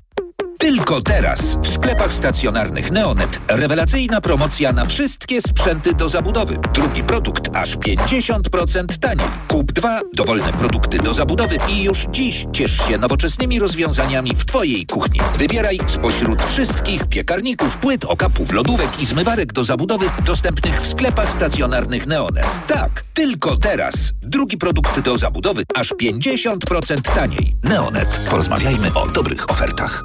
Tylko teraz w sklepach stacjonarnych Neonet rewelacyjna promocja na wszystkie sprzęty do zabudowy. Drugi produkt aż 50% taniej. Kup dwa dowolne produkty do zabudowy i już dziś ciesz się nowoczesnymi rozwiązaniami w Twojej kuchni. Wybieraj spośród wszystkich piekarników, płyt, okapów, lodówek i zmywarek do zabudowy dostępnych w sklepach stacjonarnych Neonet. Tak, tylko teraz. Drugi produkt do zabudowy aż 50% taniej. Neonet. Porozmawiajmy o dobrych ofertach.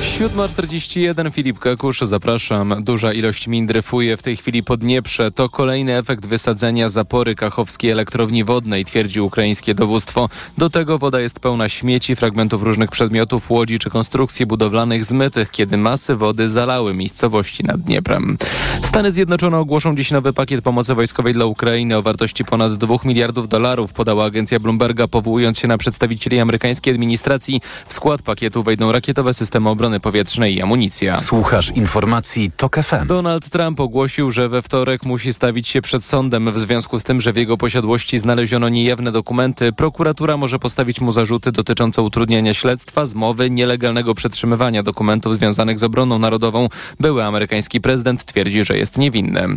7.41 Filip Kakusz, zapraszam. Duża ilość min dryfuje w tej chwili po Dnieprze. To kolejny efekt wysadzenia zapory kachowskiej elektrowni wodnej, twierdzi ukraińskie dowództwo. Do tego woda jest pełna śmieci, fragmentów różnych przedmiotów, łodzi czy konstrukcji budowlanych zmytych, kiedy masy wody zalały miejscowości nad Dnieprem. Stany Zjednoczone ogłoszą dziś nowy pakiet pomocy wojskowej dla Ukrainy o wartości ponad 2 miliardów dolarów, podała agencja Bloomberga, powołując się na przedstawicieli amerykańskiej administracji. W skład pakietu wejdą rakietowe systemy obrony powietrznej i amunicja. Słuchasz informacji TOK FM. Donald Trump ogłosił, że we wtorek musi stawić się przed sądem w związku z tym, że w jego posiadłości znaleziono niejawne dokumenty. Prokuratura może postawić mu zarzuty dotyczące utrudniania śledztwa, zmowy, nielegalnego przetrzymywania dokumentów związanych z obroną narodową. Były amerykański prezydent twierdzi, że jest niewinny.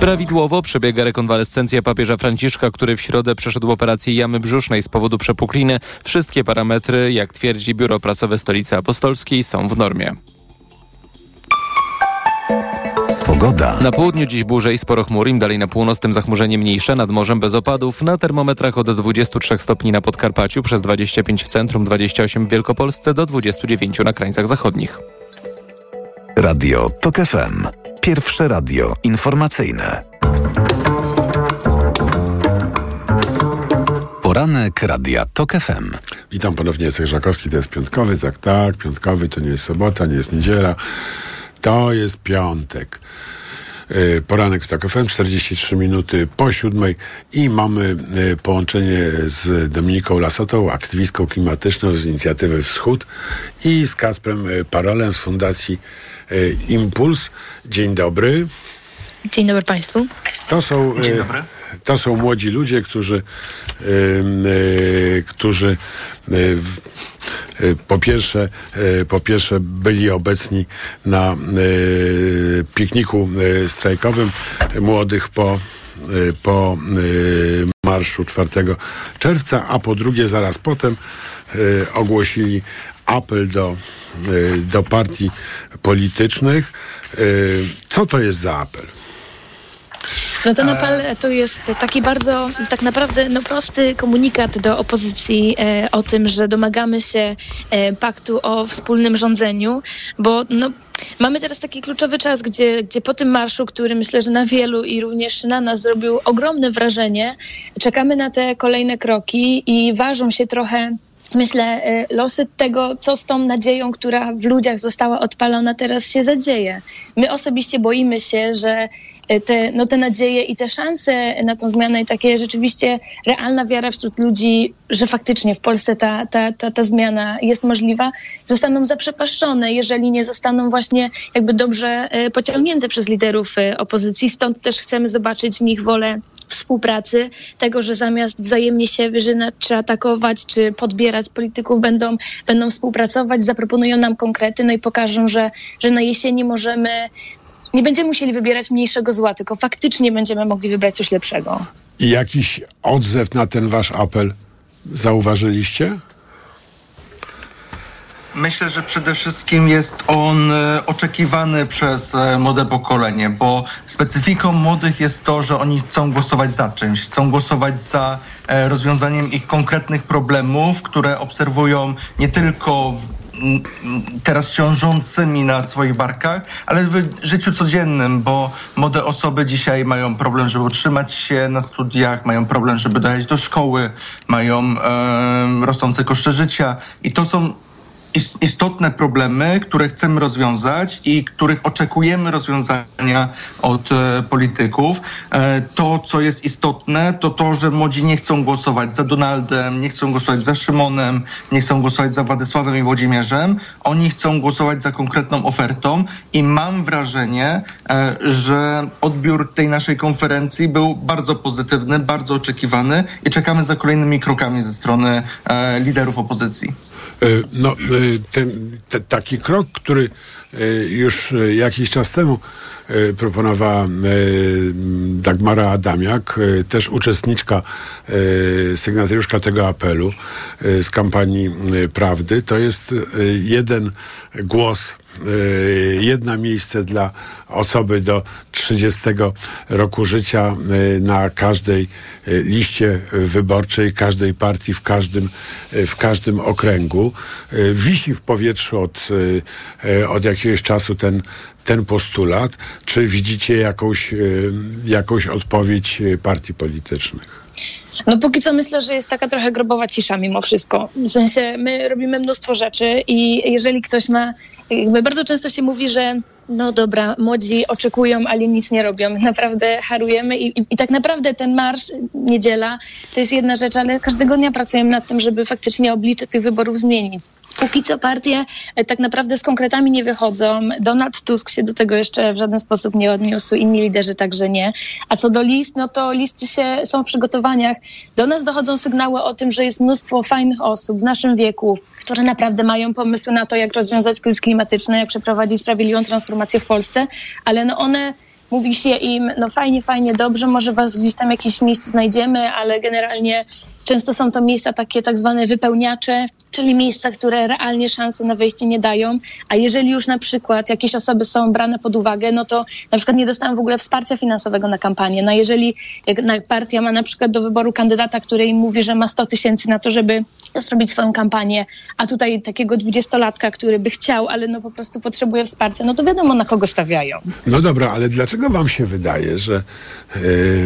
Prawidłowo przebiega rekonwalescencja papieża Franciszka, który w środę przeszedł operację jamy brzusznej z powodu przepukliny. Wszystkie parametry, jak twierdzi biuro prasowe Stolicy Apostolskiej, są w normie. Pogoda. Na południu dziś burze i sporo chmur, im dalej na północ, tym zachmurzenie mniejsze, nad morzem bez opadów. Na termometrach od 23 stopni na Podkarpaciu, przez 25 w centrum, 28 w Wielkopolsce, do 29 na krańcach zachodnich. Radio TOK FM. Pierwsze radio informacyjne. Poranek Radia TOK FM. Witam ponownie, Jacek Żakowski, to jest piątkowy, tak, tak, piątkowy, to nie jest sobota, nie jest niedziela, to jest piątek. Yy, Poranek w TOK FM, 43 minuty po siódmej i mamy yy, połączenie z Dominiką Lasotą, aktywistką klimatyczną z inicjatywy Wschód i z Kasprem yy, Parolem z Fundacji yy, Impuls. Dzień dobry. Dzień dobry Państwu. To są, Dzień e, dobry. to są młodzi ludzie, którzy, e, którzy e, po, pierwsze, po pierwsze byli obecni na pikniku strajkowym młodych po, po marszu 4 czerwca, a po drugie zaraz potem ogłosili apel do, do partii politycznych. Co to jest za apel? No ten apel to jest taki bardzo, tak naprawdę no, prosty komunikat do opozycji e, o tym, że domagamy się e, paktu o wspólnym rządzeniu, bo no, mamy teraz taki kluczowy czas, gdzie, gdzie po tym marszu, który myślę, że na wielu i również na nas zrobił ogromne wrażenie, czekamy na te kolejne kroki i ważą się trochę myślę, e, losy tego, co z tą nadzieją, która w ludziach została odpalona, teraz się zadzieje. My osobiście boimy się, że e, te, no, te nadzieje i te szanse na tą zmianę i takie rzeczywiście realna wiara wśród ludzi, że faktycznie w Polsce ta, ta, ta, ta zmiana jest możliwa, zostaną zaprzepaszczone, jeżeli nie zostaną właśnie jakby dobrze e, pociągnięte przez liderów e, opozycji. Stąd też chcemy zobaczyć w nich wolę współpracy, tego, że zamiast wzajemnie się wyżynać, czy atakować, czy podbierać polityków, będą, będą współpracować, zaproponują nam konkrety, no i pokażą, że, że na jesieni możemy, nie będziemy musieli wybierać mniejszego zła, tylko faktycznie będziemy mogli wybrać coś lepszego. I jakiś odzew na ten wasz apel zauważyliście? Myślę, że przede wszystkim jest on e, oczekiwany przez e, młode pokolenie, bo specyfiką młodych jest to, że oni chcą głosować za czymś, chcą głosować za e, rozwiązaniem ich konkretnych problemów, które obserwują nie tylko w teraz ciążącymi na swoich barkach, ale w życiu codziennym, bo młode osoby dzisiaj mają problem, żeby utrzymać się na studiach, mają problem, żeby dojechać do szkoły, mają em, rosnące koszty życia. I to są istotne problemy, które chcemy rozwiązać i których oczekujemy rozwiązania od e, polityków. E, to, co jest istotne, to to, że młodzi nie chcą głosować za Donaldem, nie chcą głosować za Szymonem, nie chcą głosować za Władysławem i Włodzimierzem. Oni chcą głosować za konkretną ofertą i mam wrażenie, e, że odbiór tej naszej konferencji był bardzo pozytywny, bardzo oczekiwany i czekamy za kolejnymi krokami ze strony liderów opozycji. E, No, e, ten, te, taki krok, który e, już jakiś czas temu proponowała Dagmara Adamiak, też uczestniczka, sygnatariuszka tego apelu z kampanii Prawdy, to jest jeden głos jedno miejsce dla osoby do 30 roku życia e, na każdej e, liście wyborczej, każdej partii, w każdym, w każdym okręgu. Wisi w powietrzu od, od jakiegoś czasu ten, ten postulat. Czy widzicie jakąś, jakąś odpowiedź partii politycznych? No póki co myślę, że jest taka trochę grobowa cisza mimo wszystko. W sensie my robimy mnóstwo rzeczy i jeżeli ktoś ma, jakby bardzo często się mówi, że no dobra, młodzi oczekują, ale nic nie robią. Naprawdę harujemy i, i, i tak naprawdę ten marsz, niedziela, to jest jedna rzecz, ale każdego dnia pracujemy nad tym, żeby faktycznie oblicze tych wyborów zmienić. Póki co partie e, tak naprawdę z konkretami nie wychodzą. Donald Tusk się do tego jeszcze w żaden sposób nie odniósł, inni liderzy także nie. A co do list, no to listy się, są w przygotowaniach. Do nas dochodzą sygnały o tym, że jest mnóstwo fajnych osób w naszym wieku, które naprawdę mają pomysły na to, jak rozwiązać kryzys klimatyczny, jak przeprowadzić sprawiedliwą transformację w Polsce, ale no one mówi się im, no fajnie, fajnie, dobrze, może was gdzieś tam jakieś miejsce znajdziemy, ale generalnie Często są to miejsca takie tak zwane wypełniacze, czyli miejsca, które realnie szansy na wejście nie dają, a jeżeli już na przykład jakieś osoby są brane pod uwagę, no to na przykład nie dostają w ogóle wsparcia finansowego na kampanię. No jeżeli jak partia ma na przykład do wyboru kandydata, który im mówi, że ma 100 tysięcy na to, żeby zrobić swoją kampanię, a tutaj takiego dwudziestolatka, który by chciał, ale no po prostu potrzebuje wsparcia, no to wiadomo na kogo stawiają. No dobra, ale dlaczego wam się wydaje, że e,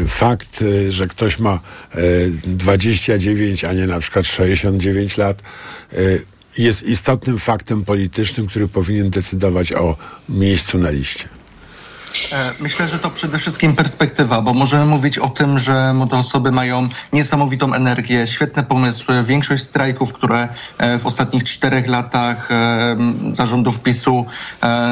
fakt, e, że ktoś ma e, 29, a nie na przykład 69 lat, jest istotnym faktem politycznym, który powinien decydować o miejscu na liście? E, Myślę, że to przede wszystkim perspektywa, bo możemy mówić o tym, że młode osoby mają niesamowitą energię, świetne pomysły. Większość strajków, które e, w ostatnich czterech latach e, zarządów PiSu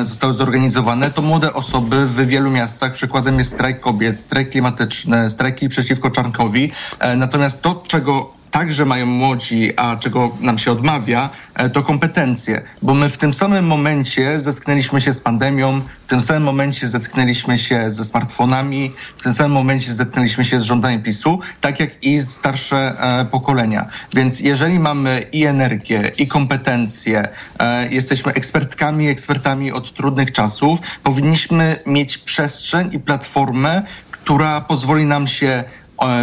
zostały zorganizowane, to młode osoby w wielu miastach. Przykładem jest strajk kobiet, strajk klimatyczny, strajki przeciwko Czarnkowi. Natomiast to, czego także mają młodzi, a czego nam się odmawia, e, to kompetencje. Bo my w tym samym momencie zetknęliśmy się z pandemią, w tym samym momencie zetknęliśmy się ze smartfonami, w tym samym momencie zetknęliśmy się z rządami PiSu, tak jak i starsze e, pokolenia. Więc jeżeli mamy i energię, i kompetencje, e, jesteśmy ekspertkami, ekspertami od trudnych czasów, powinniśmy mieć przestrzeń i platformę, która pozwoli nam się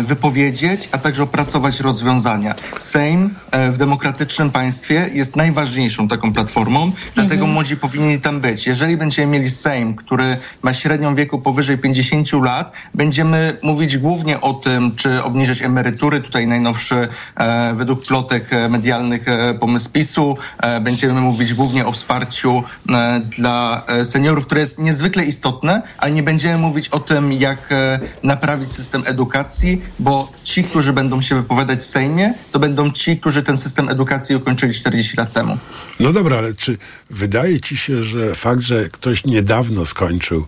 wypowiedzieć, a także opracować rozwiązania. Sejm e, w demokratycznym państwie jest najważniejszą taką platformą, dlatego młodzi powinni tam być. Jeżeli będziemy mieli Sejm, który ma średnią wieku powyżej 50 lat, będziemy mówić głównie o tym, czy obniżyć emerytury. Tutaj najnowszy e, według plotek e, medialnych e, pomysł PiSu. E, będziemy mówić głównie o wsparciu e, dla e, seniorów, które jest niezwykle istotne, ale nie będziemy mówić o tym, jak e, naprawić system edukacji, bo ci, którzy będą się wypowiadać w Sejmie, to będą ci, którzy ten system edukacji ukończyli 40 lat temu. No dobra, ale czy wydaje ci się, że fakt, że ktoś niedawno skończył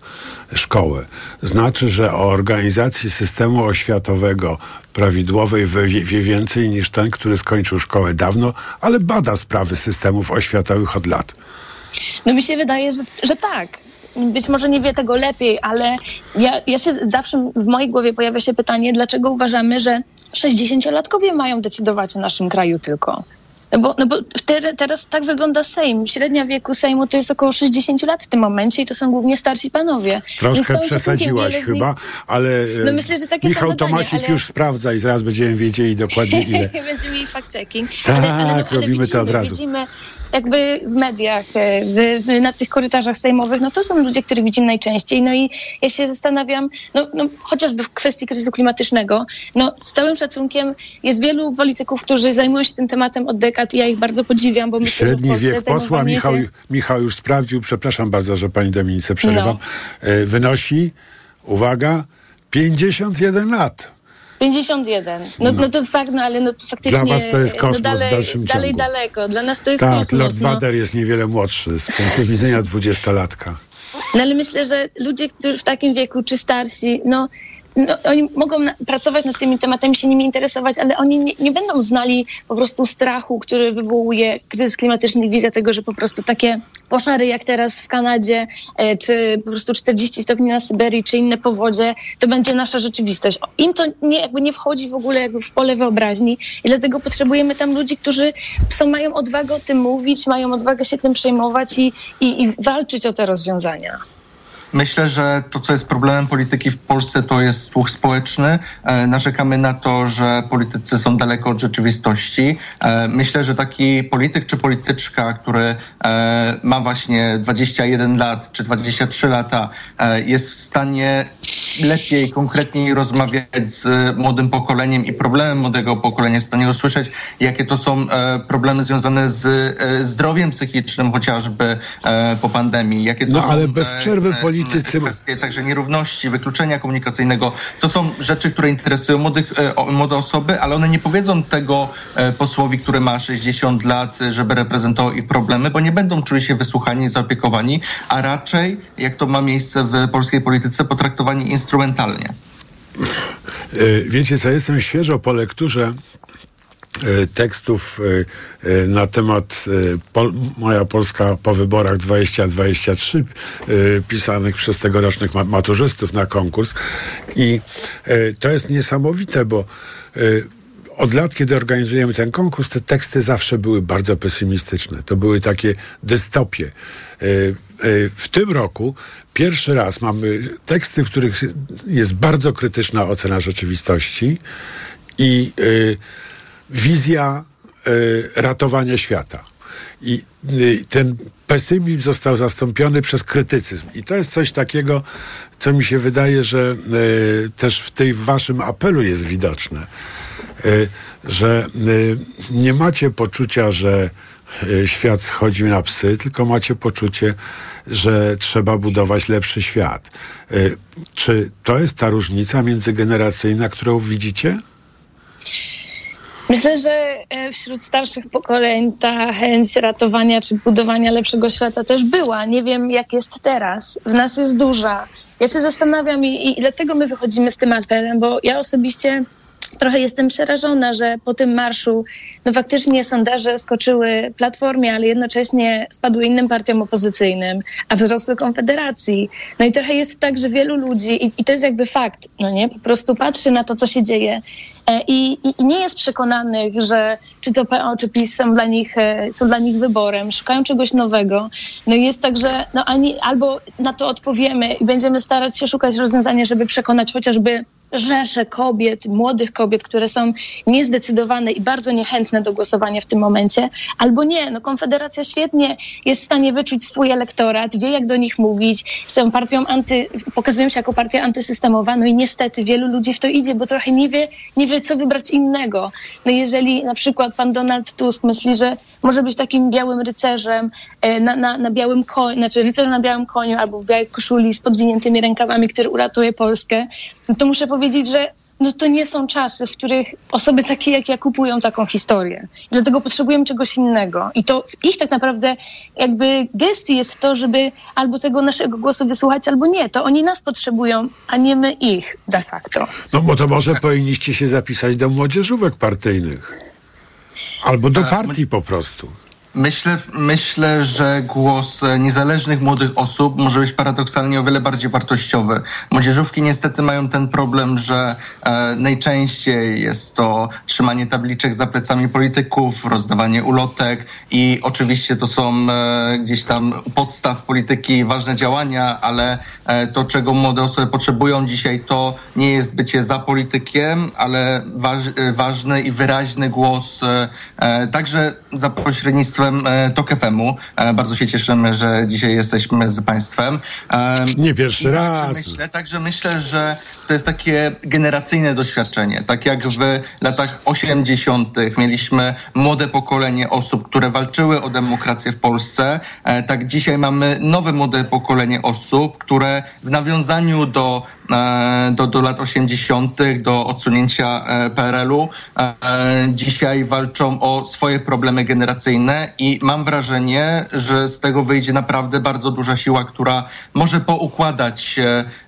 szkołę, znaczy, że o organizacji systemu oświatowego prawidłowej wie, wie więcej niż ten, który skończył szkołę dawno, ale bada sprawy systemów oświatowych od lat? No mi się wydaje, że, że tak. Być może nie wie tego lepiej, ale ja, ja się zawsze w mojej głowie pojawia się pytanie, dlaczego uważamy, że 60-latkowie mają decydować o naszym kraju tylko. No bo, no bo te, teraz tak wygląda Sejm. Średnia wieku Sejmu to jest około 60 lat w tym momencie i to są głównie starsi panowie. Troszkę przesadziłaś nich- chyba, ale No myślę, że takie Michał Tomasik ale- już sprawdza i zaraz będziemy wiedzieli dokładnie ile. Będziemy mieli fact-checking. Tak, robimy to widzimy, od razu. Widzimy jakby w mediach, e, w, w, na tych korytarzach sejmowych, no to są ludzie, których widzimy najczęściej. No i ja się zastanawiam, no, no chociażby w kwestii kryzysu klimatycznego, no z całym szacunkiem jest wielu polityków, którzy zajmują się tym tematem od dekad i ja ich bardzo podziwiam, bo myślę, że Średni Polsce wiek posła Michał, się... Michał już sprawdził, przepraszam bardzo, że pani Dominice przerywam, No. e, wynosi, uwaga, 51 lat. 51. No, no. to fakt, no ale no to faktycznie... Dla was to jest kosmos no, dalej, w dalszym Dalej ciągu. daleko. Dla nas to jest tak, kosmos. Lord no. Vader jest niewiele młodszy z punktu widzenia dwudziestolatka. No ale myślę, że ludzie, którzy w takim wieku, czy starsi, no, no oni mogą na, pracować nad tymi tematami, się nimi interesować, ale oni nie, nie będą znali po prostu strachu, który wywołuje kryzys klimatyczny, wizja tego, że po prostu takie pożary jak teraz w Kanadzie, e, czy po prostu 40 stopni na Syberii, czy inne powodzie, to będzie nasza rzeczywistość. Im to nie, jakby nie wchodzi w ogóle jakby w pole wyobraźni i dlatego potrzebujemy tam ludzi, którzy są, mają odwagę o tym mówić, mają odwagę się tym przejmować i, i, i walczyć o te rozwiązania. Myślę, że to, co jest problemem polityki w Polsce, to jest słuch społeczny. E, narzekamy na to, że politycy są daleko od rzeczywistości. E, myślę, że taki polityk czy polityczka, który e, ma właśnie 21 lat czy 23 lata, jest w stanie lepiej, konkretniej rozmawiać z młodym pokoleniem i problemem młodego pokolenia, jest w stanie usłyszeć, jakie to są e, problemy związane z e, zdrowiem psychicznym chociażby e, po pandemii. Jakie to No są, ale bez e, przerwy e, politycy... kwestie także nierówności, wykluczenia komunikacyjnego. To są rzeczy, które interesują młodych, e, młode osoby, ale one nie powiedzą tego e, posłowi, który ma 60 lat, e, żeby reprezentował ich problemy, bo nie będą czuli się wysłuchani zaopiekowani, a raczej, jak to ma miejsce w polskiej polityce, potraktowani instrumentalnie. E, Wiecie co, jestem świeżo po lekturze e, tekstów e, na temat Pol Moja Polska po wyborach 2023 e, pisanych przez tegorocznych ma maturzystów na konkurs i to jest niesamowite, bo od lat, kiedy organizujemy ten konkurs, te teksty zawsze były bardzo pesymistyczne. To były takie dystopie. E, e, w tym roku pierwszy raz mamy teksty, w których jest bardzo krytyczna ocena rzeczywistości i e, wizja ratowania świata. I ten pesymizm został zastąpiony przez krytycyzm. I to jest coś takiego, co mi się wydaje, że też w tej waszym apelu jest widoczne, że y, nie macie poczucia, że y, świat schodzi na psy, tylko macie poczucie, że trzeba budować lepszy świat. Y, Czy to jest ta różnica międzygeneracyjna, którą widzicie? Myślę, że e, wśród starszych pokoleń ta chęć ratowania czy budowania lepszego świata też była. Nie wiem, jak jest teraz. W nas jest duża. Ja się zastanawiam i, i dlatego my wychodzimy z tym apelem, bo ja osobiście trochę jestem przerażona, że po tym marszu no faktycznie sondaże skoczyły Platformie, ale jednocześnie spadły innym partiom opozycyjnym, a wzrosły Konfederacji. No i trochę jest tak, że wielu ludzi, i, i to jest jakby fakt, no nie, po prostu patrzy na to, co się dzieje e, i, i, nie jest przekonanych, że czy to PO, czy PiS są dla nich, e, są dla nich wyborem, szukają czegoś nowego. No i jest tak, że no ani, albo na to odpowiemy i będziemy starać się szukać rozwiązania, żeby przekonać chociażby rzesze kobiet, młodych kobiet, które są niezdecydowane i bardzo niechętne do głosowania w tym momencie, albo nie. No Konfederacja świetnie jest w stanie wyczuć swój elektorat, wie jak do nich mówić, są partią anty, pokazują się jako partia antysystemowa, no i niestety wielu ludzi w to idzie, bo trochę nie wie, nie wie co wybrać innego. No jeżeli na przykład pan Donald Tusk myśli, że może być takim białym rycerzem e, na, na, na białym koniu, znaczy rycerzem na białym koniu albo w białej koszuli z podwiniętymi rękawami, który uratuje Polskę, no to muszę powiedzieć, że no to nie są czasy, w których osoby takie jak ja kupują taką historię. I dlatego potrzebujemy czegoś innego. I to w ich tak naprawdę jakby gestii jest to, żeby albo tego naszego głosu wysłuchać, albo nie. To oni nas potrzebują, a nie my ich de facto. No bo to może powinniście się zapisać do młodzieżówek partyjnych. Albo do partii po prostu. Myślę, myślę, że głos e, niezależnych młodych osób może być paradoksalnie o wiele bardziej wartościowy. Młodzieżówki niestety mają ten problem, że e, najczęściej jest to trzymanie tabliczek za plecami polityków, rozdawanie ulotek i oczywiście to są e, gdzieś tam podstaw polityki ważne działania, ale e, to, czego młode osoby potrzebują dzisiaj, to nie jest bycie za politykiem, ale waż, e, ważny i wyraźny głos, e, także za pośrednictwem e, TOK FM-u. E, bardzo się cieszymy, że dzisiaj jesteśmy z Państwem. E, Nie pierwszy i raz. Także myślę, także myślę, że to jest takie generacyjne doświadczenie. Tak jak w latach 80. mieliśmy młode pokolenie osób, które walczyły o demokrację w Polsce, tak dzisiaj mamy nowe młode pokolenie osób, które w nawiązaniu do do, do lat 80., do odsunięcia PRL-u. Dzisiaj walczą o swoje problemy generacyjne i mam wrażenie, że z tego wyjdzie naprawdę bardzo duża siła, która może poukładać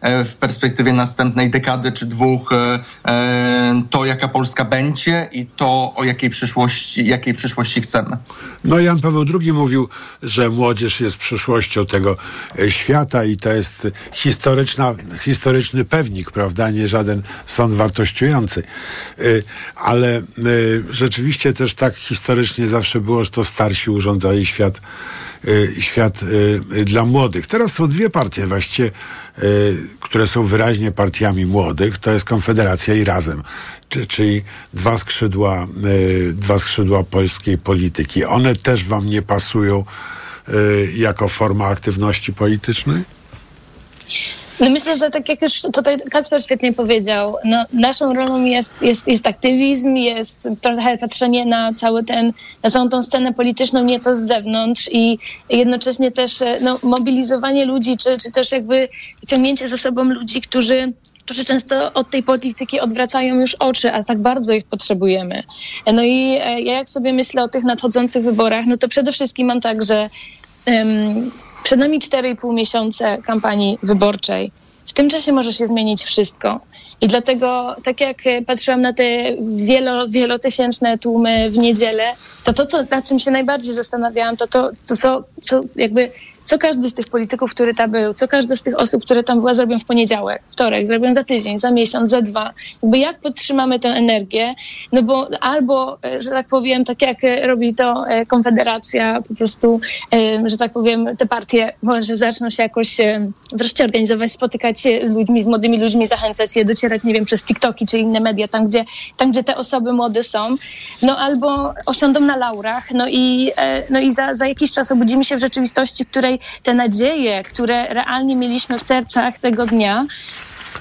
e, w perspektywie następnej dekady czy dwóch e, e, to, jaka Polska będzie i to, o jakiej przyszłości, jakiej przyszłości chcemy. No Jan Paweł II mówił, że młodzież jest przyszłością tego świata i to jest historyczna, historyczny pewnik, prawda, nie żaden sąd wartościujący. Ale rzeczywiście też tak historycznie zawsze było, że to starsi urządzali świat, e, świat e, dla młodych. Teraz są dwie partie właściwie, które są wyraźnie partiami młodych. To jest Konfederacja i Razem, czy- czyli dwa skrzydła, dwa skrzydła polskiej polityki. One też wam nie pasują jako forma aktywności politycznej? No myślę, że tak jak już tutaj Kacper świetnie powiedział, no naszą rolą jest, jest, jest aktywizm, jest trochę patrzenie na cały ten, na całą tą scenę polityczną nieco z zewnątrz i jednocześnie też e, no, mobilizowanie ludzi, czy, czy też jakby ciągnięcie za sobą ludzi, którzy którzy często od tej polityki odwracają już oczy, a tak bardzo ich potrzebujemy. No i e, ja jak sobie myślę o tych nadchodzących wyborach, no to przede wszystkim mam tak, że przed nami 4,5 miesiące kampanii wyborczej. W tym czasie może się zmienić wszystko. I dlatego, tak jak e, patrzyłam na te wielo, wielotysięczne tłumy w niedzielę, to to, co, nad czym się najbardziej zastanawiałam, to to, to co, co jakby co każdy z tych polityków, który tam był, co każda z tych osób, które tam była, zrobią w poniedziałek, wtorek, zrobią za tydzień, za miesiąc, za dwa. Jakby jak podtrzymamy tę energię, no bo albo, e, że tak powiem, tak jak e, robi to e, Konfederacja, po prostu, że tak powiem, te partie może zaczną się jakoś wreszcie organizować, spotykać się z ludźmi, z młodymi ludźmi, zachęcać je, docierać, nie wiem, przez TikToki czy inne media, tam gdzie, tam, gdzie te osoby młode są, no albo osiądą na laurach, no i, no i za, za jakiś czas obudzimy się w rzeczywistości, w której te nadzieje, które realnie mieliśmy w sercach tego dnia,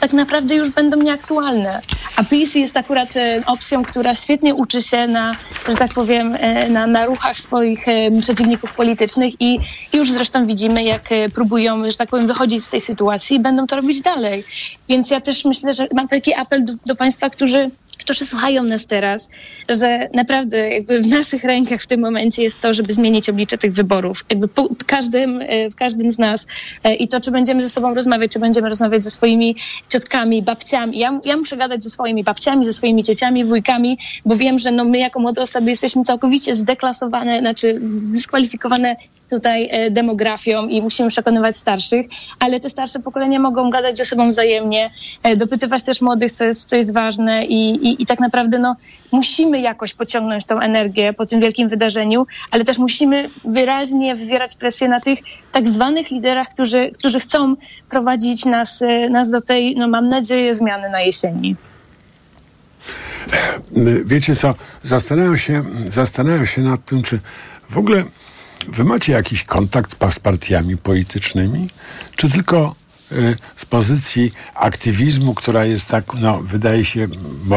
tak naprawdę już będą nieaktualne. A PiS jest akurat e, opcją, która świetnie uczy się na, że tak powiem, e, na, na ruchach swoich e, przeciwników politycznych i już zresztą widzimy, jak próbują, że tak powiem, wychodzić z tej sytuacji i będą to robić dalej. Więc ja też myślę, że mam taki apel do, do Państwa, którzy którzy słuchają nas teraz, że naprawdę jakby w naszych rękach w tym momencie jest to, żeby zmienić oblicze tych wyborów. Jakby po, każdym, w każdym z nas i to, czy będziemy ze sobą rozmawiać, czy będziemy rozmawiać ze swoimi ciotkami, babciami. Ja, ja muszę gadać ze swoimi babciami, ze swoimi ciociami, wujkami, bo wiem, że no my jako młode osoby jesteśmy całkowicie zdeklasowane, znaczy zdyskwalifikowane tutaj e, demografią i musimy przekonywać starszych, ale te starsze pokolenia mogą gadać ze sobą wzajemnie, e, dopytywać też młodych, co jest, co jest ważne i, i, i tak naprawdę no, musimy jakoś pociągnąć tą energię po tym wielkim wydarzeniu, ale też musimy wyraźnie wywierać presję na tych tak zwanych liderach, którzy, którzy chcą prowadzić nas, e, nas do tej, no mam nadzieję, zmiany na jesieni. Wiecie co, zastanawiam się, zastanawiam się nad tym, czy w ogóle wy macie jakiś kontakt z partiami politycznymi, czy tylko y, z pozycji aktywizmu, która jest tak, no, wydaje się moralna,